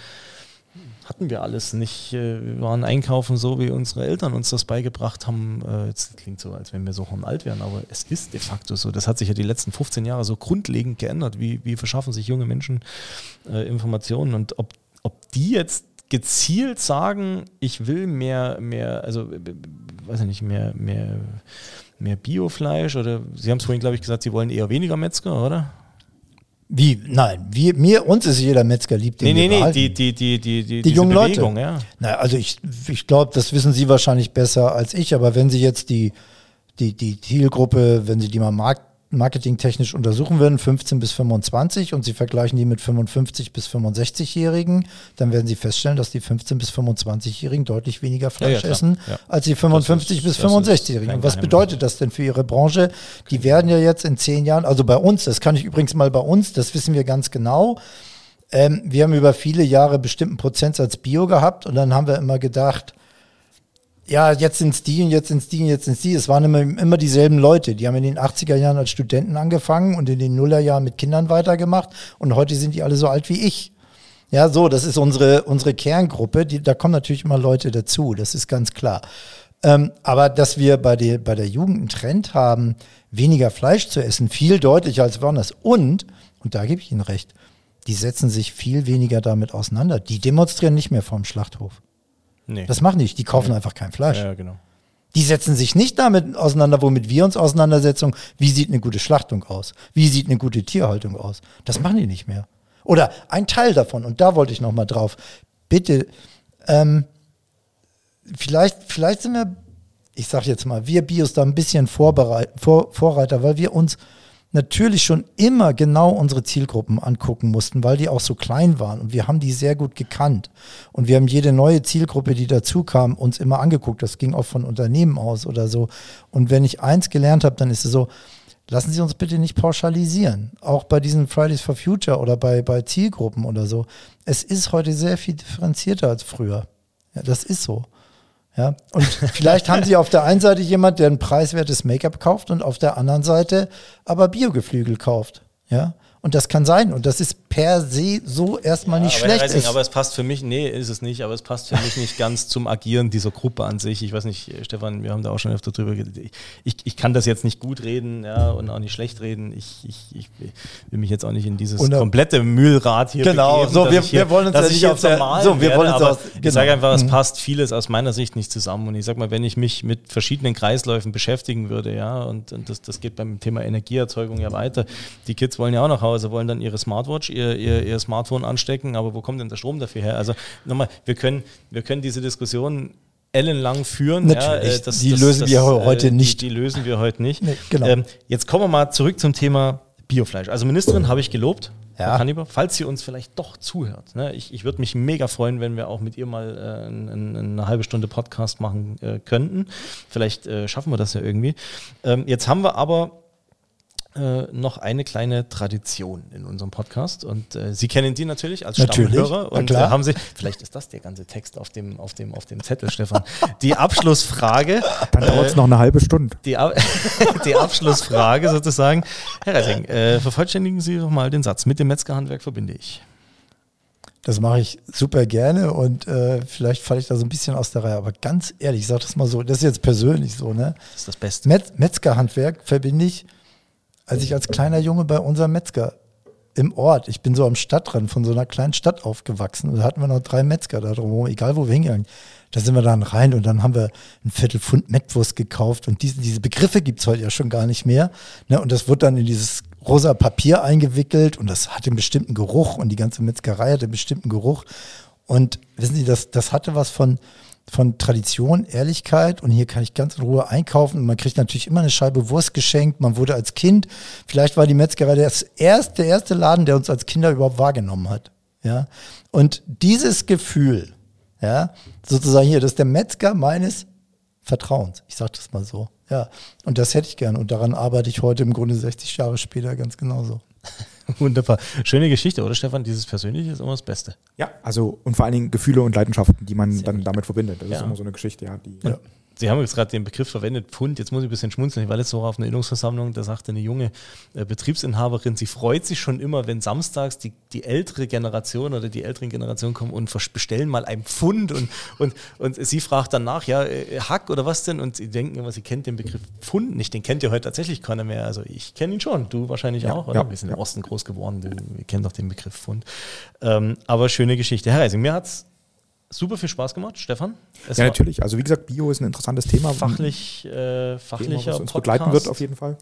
Hatten wir alles nicht. äh, Wir waren einkaufen so, wie unsere Eltern uns das beigebracht haben. Äh, Jetzt klingt so, als wenn wir so alt wären, aber es ist de facto so. Das hat sich ja die letzten 15 Jahre so grundlegend geändert. Wie, wie verschaffen sich junge Menschen äh, Informationen und ob, ob die jetzt gezielt sagen, ich will mehr, mehr, also weiß ich nicht, mehr, mehr, mehr Biofleisch oder Sie haben es vorhin, glaube ich, gesagt, Sie wollen eher weniger Metzger, oder? Wie? Nein, wir, mir, uns ist jeder Metzger lieb, den nee, nee, nee, die, die, die, die, die, die jungen Bewegung, Leute. Ja. Na, also ich, ich glaube, das wissen Sie wahrscheinlich besser als ich, aber wenn Sie jetzt die, die, die Zielgruppe, wenn Sie die mal mag, marketingtechnisch untersuchen würden, 15 bis 25 und Sie vergleichen die mit 55 bis 65-Jährigen, dann werden Sie feststellen, dass die 15 bis 25-Jährigen deutlich weniger Fleisch ja, ja, essen ja. als die 55 ist, bis 65-Jährigen. Und was bedeutet das denn für Ihre Branche? Die werden ja jetzt in zehn Jahren, also bei uns, das kann ich übrigens mal bei uns, das wissen wir ganz genau, ähm, wir haben über viele Jahre bestimmten Prozentsatz Bio gehabt und dann haben wir immer gedacht, ja, jetzt sind es die und jetzt sind es die und jetzt sind es die. Es waren immer, immer dieselben Leute. Die haben in den 80er Jahren als Studenten angefangen und in den Nullerjahren mit Kindern weitergemacht und heute sind die alle so alt wie ich. Ja, so, das ist unsere, unsere Kerngruppe. Die, da kommen natürlich immer Leute dazu, das ist ganz klar. Ähm, aber dass wir bei der, bei der Jugend einen Trend haben, weniger Fleisch zu essen, viel deutlicher als woanders. Und, und da gebe ich Ihnen recht, die setzen sich viel weniger damit auseinander. Die demonstrieren nicht mehr vorm Schlachthof. Nee. Das machen die nicht. Die kaufen nee. einfach kein Fleisch. Ja, genau. Die setzen sich nicht damit auseinander, womit wir uns auseinandersetzen. Wie sieht eine gute Schlachtung aus? Wie sieht eine gute Tierhaltung aus? Das machen die nicht mehr. Oder ein Teil davon, und da wollte ich nochmal drauf. Bitte, ähm, vielleicht, vielleicht sind wir, ich sag jetzt mal, wir Bios da ein bisschen Vorbereit, Vor, Vorreiter, weil wir uns natürlich schon immer genau unsere Zielgruppen angucken mussten, weil die auch so klein waren und wir haben die sehr gut gekannt. Und wir haben jede neue Zielgruppe, die dazu kam, uns immer angeguckt. Das ging auch von Unternehmen aus oder so. Und wenn ich eins gelernt habe, dann ist es so, lassen Sie uns bitte nicht pauschalisieren. Auch bei diesen Fridays for Future oder bei, bei Zielgruppen oder so. Es ist heute sehr viel differenzierter als früher. Ja, das ist so. Ja, und vielleicht haben sie auf der einen Seite jemand, der ein preiswertes Make-up kauft und auf der anderen Seite aber Biogeflügel kauft. Ja, und das kann sein. Und das ist per se so erstmal ja, nicht schlecht. Reising, aber es passt für mich, nee, ist es nicht, aber es passt für mich nicht ganz zum Agieren dieser Gruppe an sich. Ich weiß nicht, Stefan, wir haben da auch schon öfter drüber geredet. Ich, ich kann das jetzt nicht gut reden ja, und auch nicht schlecht reden. Ich, ich, ich will mich jetzt auch nicht in dieses und, komplette Mühlrad hier Genau, begeben, so, wir, hier, wir wollen uns ja nicht auf der, so, wir wollen uns aus, genau. Ich sage einfach, es mhm. passt vieles aus meiner Sicht nicht zusammen. Und ich sage mal, wenn ich mich mit verschiedenen Kreisläufen beschäftigen würde, ja, und, und das, das geht beim Thema Energieerzeugung ja weiter. Die Kids wollen ja auch nach Hause, wollen dann ihre Smartwatch, ihr, ihr, ihr Smartphone anstecken, aber wo kommt denn der Strom dafür her? Also nochmal, wir können, wir können diese Diskussion ellenlang führen. Natürlich, ja, äh, das, die das, lösen das, wir heute nicht. Die, die, lösen wir heute nicht. Nee, genau. Ähm, jetzt kommen wir mal zurück zum Thema Biofleisch. Also Ministerin habe ich gelobt, ja. Hannibal, falls sie uns vielleicht doch zuhört. Ne? Ich, ich würde mich mega freuen, wenn wir auch mit ihr mal äh, eine, eine halbe Stunde Podcast machen äh, könnten. Vielleicht äh, schaffen wir das ja irgendwie. Ähm, jetzt haben wir aber äh, noch eine kleine Tradition in unserem Podcast und äh, Sie kennen die natürlich als natürlich, Stammhörer und äh, haben Sie, vielleicht ist das der ganze Text auf dem, auf dem, auf dem Zettel, Stefan. Die Abschlussfrage. (laughs) Dann dauert es noch eine halbe Stunde. Die, (laughs) die Abschlussfrage sozusagen. Herr Reising, äh, vervollständigen Sie doch mal den Satz. Mit dem Metzgerhandwerk verbinde ich. Das mache ich super gerne und äh, vielleicht falle ich da so ein bisschen aus der Reihe. Aber ganz ehrlich, ich sage das mal so, das ist jetzt persönlich so, ne? Das ist das Beste. Metz Metzgerhandwerk verbinde ich als ich als kleiner Junge bei unserem Metzger im Ort, ich bin so am Stadtrand von so einer kleinen Stadt aufgewachsen und da hatten wir noch drei Metzger da drumherum, egal wo wir hingegangen. Da sind wir dann rein und dann haben wir ein Viertel Pfund Mettwurst gekauft und diese, diese Begriffe gibt es heute ja schon gar nicht mehr. Ne? Und das wird dann in dieses rosa Papier eingewickelt und das hatte einen bestimmten Geruch und die ganze Metzgerei hatte einen bestimmten Geruch. Und wissen Sie, das, das hatte was von, von Tradition, Ehrlichkeit und hier kann ich ganz in Ruhe einkaufen. Und man kriegt natürlich immer eine Scheibe Wurst geschenkt. Man wurde als Kind, vielleicht war die Metzgerei das erste, der erste Laden, der uns als Kinder überhaupt wahrgenommen hat. Ja. Und dieses Gefühl, ja, sozusagen hier, das ist der Metzger meines Vertrauens. Ich sage das mal so. Ja. Und das hätte ich gern. Und daran arbeite ich heute im Grunde 60 Jahre später ganz genauso. (laughs) Wunderbar. Schöne Geschichte, oder Stefan? Dieses Persönliche ist immer das Beste. Ja, also und vor allen Dingen Gefühle und Leidenschaften, die man Sehr dann gut. damit verbindet. Das ja. ist immer so eine Geschichte, ja. Die, ja. Sie haben jetzt gerade den Begriff verwendet, Pfund. Jetzt muss ich ein bisschen schmunzeln. Ich war letzte Woche auf einer Übungsversammlung, da sagte eine junge äh, Betriebsinhaberin, sie freut sich schon immer, wenn samstags die, die ältere Generation oder die älteren Generationen kommen und bestellen mal ein Pfund. Und, und, und sie fragt danach, ja, äh, Hack oder was denn? Und sie denken immer, sie kennt den Begriff Pfund nicht. Den kennt ja heute tatsächlich keiner mehr. Also ich kenne ihn schon, du wahrscheinlich ja, auch, oder? Ja, Wir sind ja. im Osten groß geworden, du kennst doch den Begriff Pfund. Ähm, aber schöne Geschichte. Herr Reising, mir hat es super viel Spaß gemacht, Stefan. Es ja, natürlich. Also wie gesagt, Bio ist ein interessantes Thema. Fachlich, äh, fachlicher Thema, was uns Podcast. begleiten wird auf jeden Fall.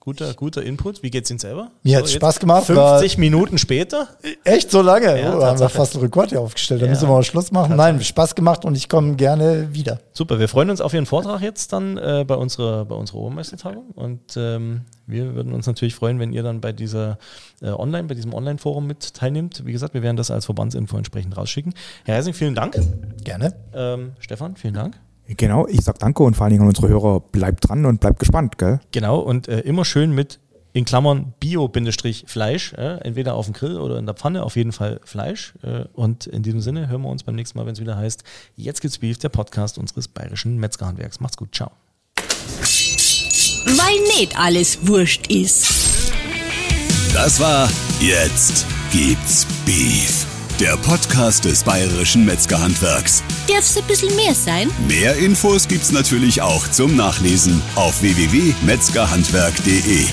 Guter, guter Input. Wie geht's Ihnen selber? Mir so, hat Spaß gemacht. 50 Minuten später? Echt so lange? Ja, oh, haben wir fast einen Rekord hier aufgestellt. Da ja. müssen wir mal Schluss machen. Nein, Spaß gemacht und ich komme gerne wieder. Super, wir freuen uns auf Ihren Vortrag jetzt dann äh, bei unserer, bei unserer Obermeistertagung. Und ähm, wir würden uns natürlich freuen, wenn ihr dann bei dieser äh, Online, bei diesem Online-Forum mit teilnehmt. Wie gesagt, wir werden das als Verbandsinfo entsprechend rausschicken. Herr Reising, vielen Dank. Gerne. Ähm, Stefan, vielen Dank. Genau, ich sag danke und vor allen Dingen an unsere Hörer, bleibt dran und bleibt gespannt, gell? Genau, und äh, immer schön mit in Klammern Bio-Fleisch, äh, entweder auf dem Grill oder in der Pfanne, auf jeden Fall Fleisch. Äh, und in diesem Sinne hören wir uns beim nächsten Mal, wenn es wieder heißt, jetzt gibt's Beef, der Podcast unseres bayerischen Metzgerhandwerks. Macht's gut, ciao. Weil nicht alles wurscht ist. Das war Jetzt gibt's Beef der Podcast des Bayerischen Metzgerhandwerks. Darf's ein bisschen mehr sein? Mehr Infos gibt's natürlich auch zum Nachlesen auf www.metzgerhandwerk.de.